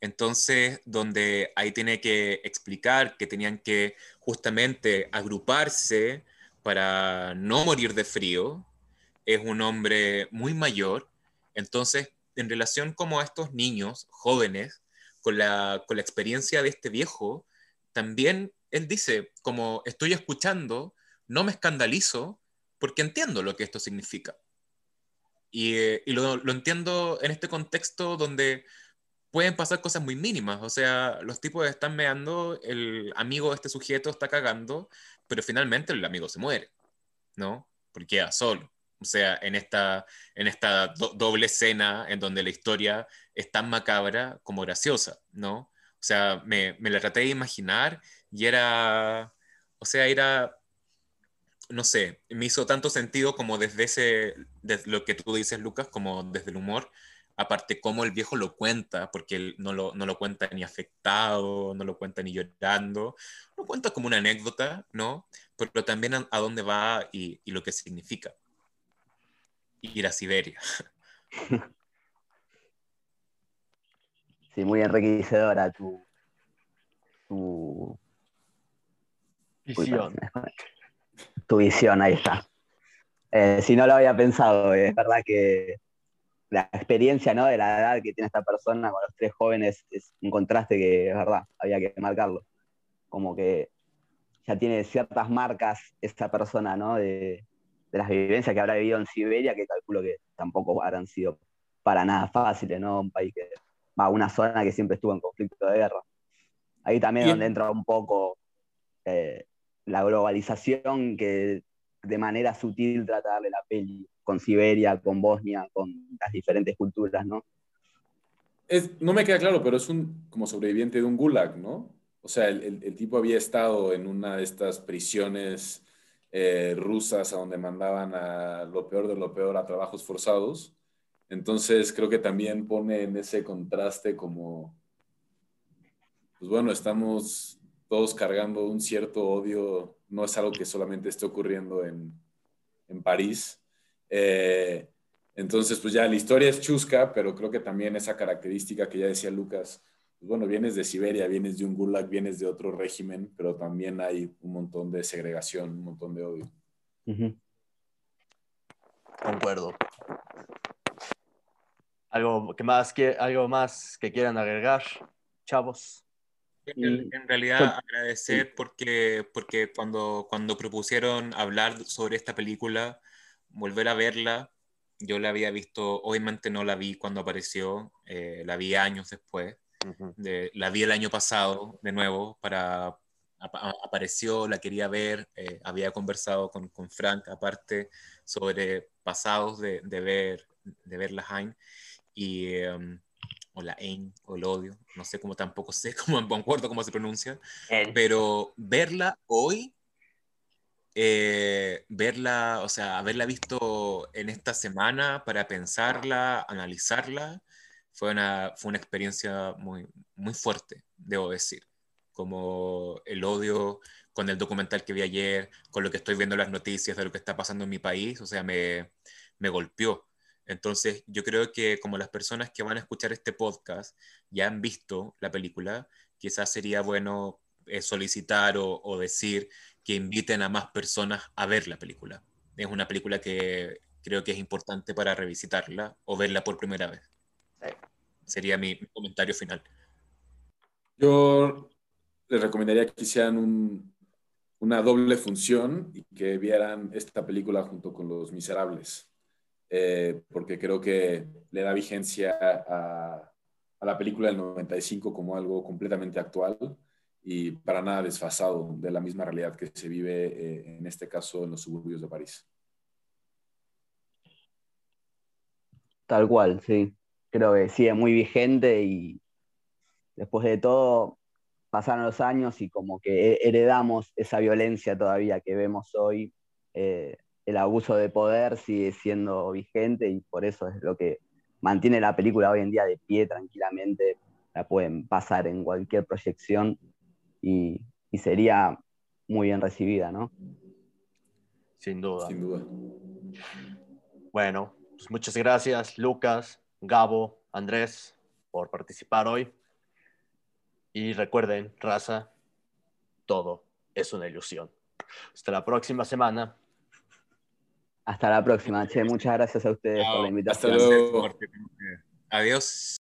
Entonces, donde ahí tiene que explicar que tenían que justamente agruparse para no morir de frío, es un hombre muy mayor. Entonces, en relación como a estos niños jóvenes, con la, con la experiencia de este viejo, también él dice, como estoy escuchando, no me escandalizo porque entiendo lo que esto significa. Y, eh, lo, lo, entiendo en este contexto donde pueden pasar cosas muy mínimas. O sea, los tipos están meando, el amigo de este sujeto está cagando, pero finalmente el amigo se muere, ¿no? Porque queda solo. O sea, en esta, en esta doble escena en donde la historia es tan macabra como graciosa, ¿no? O sea, me, me la traté de imaginar y era, o sea, era, no sé, me hizo tanto sentido como desde ese, desde lo que tú dices, Lucas, como desde el humor, aparte cómo el viejo lo cuenta, porque él no lo, no lo cuenta ni afectado, no lo cuenta ni llorando, lo cuenta como una anécdota, ¿no? Pero también a, dónde va y, y, lo que significa. Ir a Siberia. Sí, muy enriquecedora tu, tu visión. Tu visión, ahí está. Eh, si no lo había pensado, es verdad que la experiencia ¿no? de la edad que tiene esta persona con los tres jóvenes es un contraste que es verdad, había que marcarlo. Como que ya tiene ciertas marcas esta persona ¿no? de, las vivencias que habrá vivido en Siberia, que calculo que tampoco habrán sido para nada fáciles, ¿no? Un país que va una zona que siempre estuvo en conflicto de guerra. Ahí también donde entra un poco eh, la globalización que de manera sutil trata de darle la peli con Siberia, con Bosnia, con las diferentes culturas, ¿no? no me queda claro, pero es un como sobreviviente de un gulag, ¿no? O sea, el, tipo había estado en una de estas prisiones eh, rusas a donde mandaban a lo peor de lo peor a trabajos forzados. Entonces creo que también pone en ese contraste como, pues bueno, estamos todos cargando un cierto odio, no es algo que solamente esté ocurriendo en, en París. Eh, entonces, pues ya la historia es chusca, pero creo que también esa característica que ya decía Lucas, pues bueno, vienes de Siberia, vienes de un gulag, vienes de otro régimen, pero también hay un montón de segregación, un montón de odio. Concuerdo. ¿Algo, que más, que, ¿Algo más que quieran agregar, chavos? En, realidad agradecer porque, porque cuando, cuando propusieron hablar sobre esta película, volver a verla, yo la había visto, obviamente no la vi cuando apareció, eh, la vi años después, de, la vi el año pasado de nuevo, para, apareció, la quería ver, eh, había conversado con, con, Frank aparte sobre pasados de, de ver, de ver la Hein, y, em, o la Ein, o el odio, no sé cómo tampoco sé cómo, me acuerdo cómo se pronuncia, pero verla hoy eh, verla, o sea, haberla visto en esta semana para pensarla, analizarla, fue una, fue una experiencia muy, muy fuerte, debo decir. Como el odio con el documental que vi ayer, con lo que estoy viendo en las noticias de lo que está pasando en mi país, o sea, me, me golpeó. Entonces, yo creo que como las personas que van a escuchar este podcast ya han visto la película, quizás sería bueno eh, solicitar o, decir que inviten a más personas a ver la película. Es una película que creo que es importante para revisitarla o verla por primera vez. Sería mi, comentario final. Yo les recomendaría que hicieran una doble función y que vieran esta película junto con Los Miserables, eh, porque creo que le da vigencia a, a la película del 95 como algo completamente actual y para nada desfasado de la misma realidad que se vive, eh, en este caso, en los suburbios de París. Tal cual, sí. Creo que sigue muy vigente y después de todo pasaron los años y como que heredamos esa violencia todavía que vemos hoy. Eh, el abuso de poder sigue siendo vigente y por eso es lo que mantiene la película hoy en día de pie tranquilamente. La pueden pasar en cualquier proyección y, sería muy bien recibida, ¿no? Sin duda. Sin duda. Bueno, pues muchas gracias, Lucas, Gabo, Andrés, por participar hoy. Y recuerden, raza, todo es una ilusión. Hasta la próxima semana. Hasta la próxima, Che. Muchas gracias a ustedes por la invitación. Hasta luego. Adiós.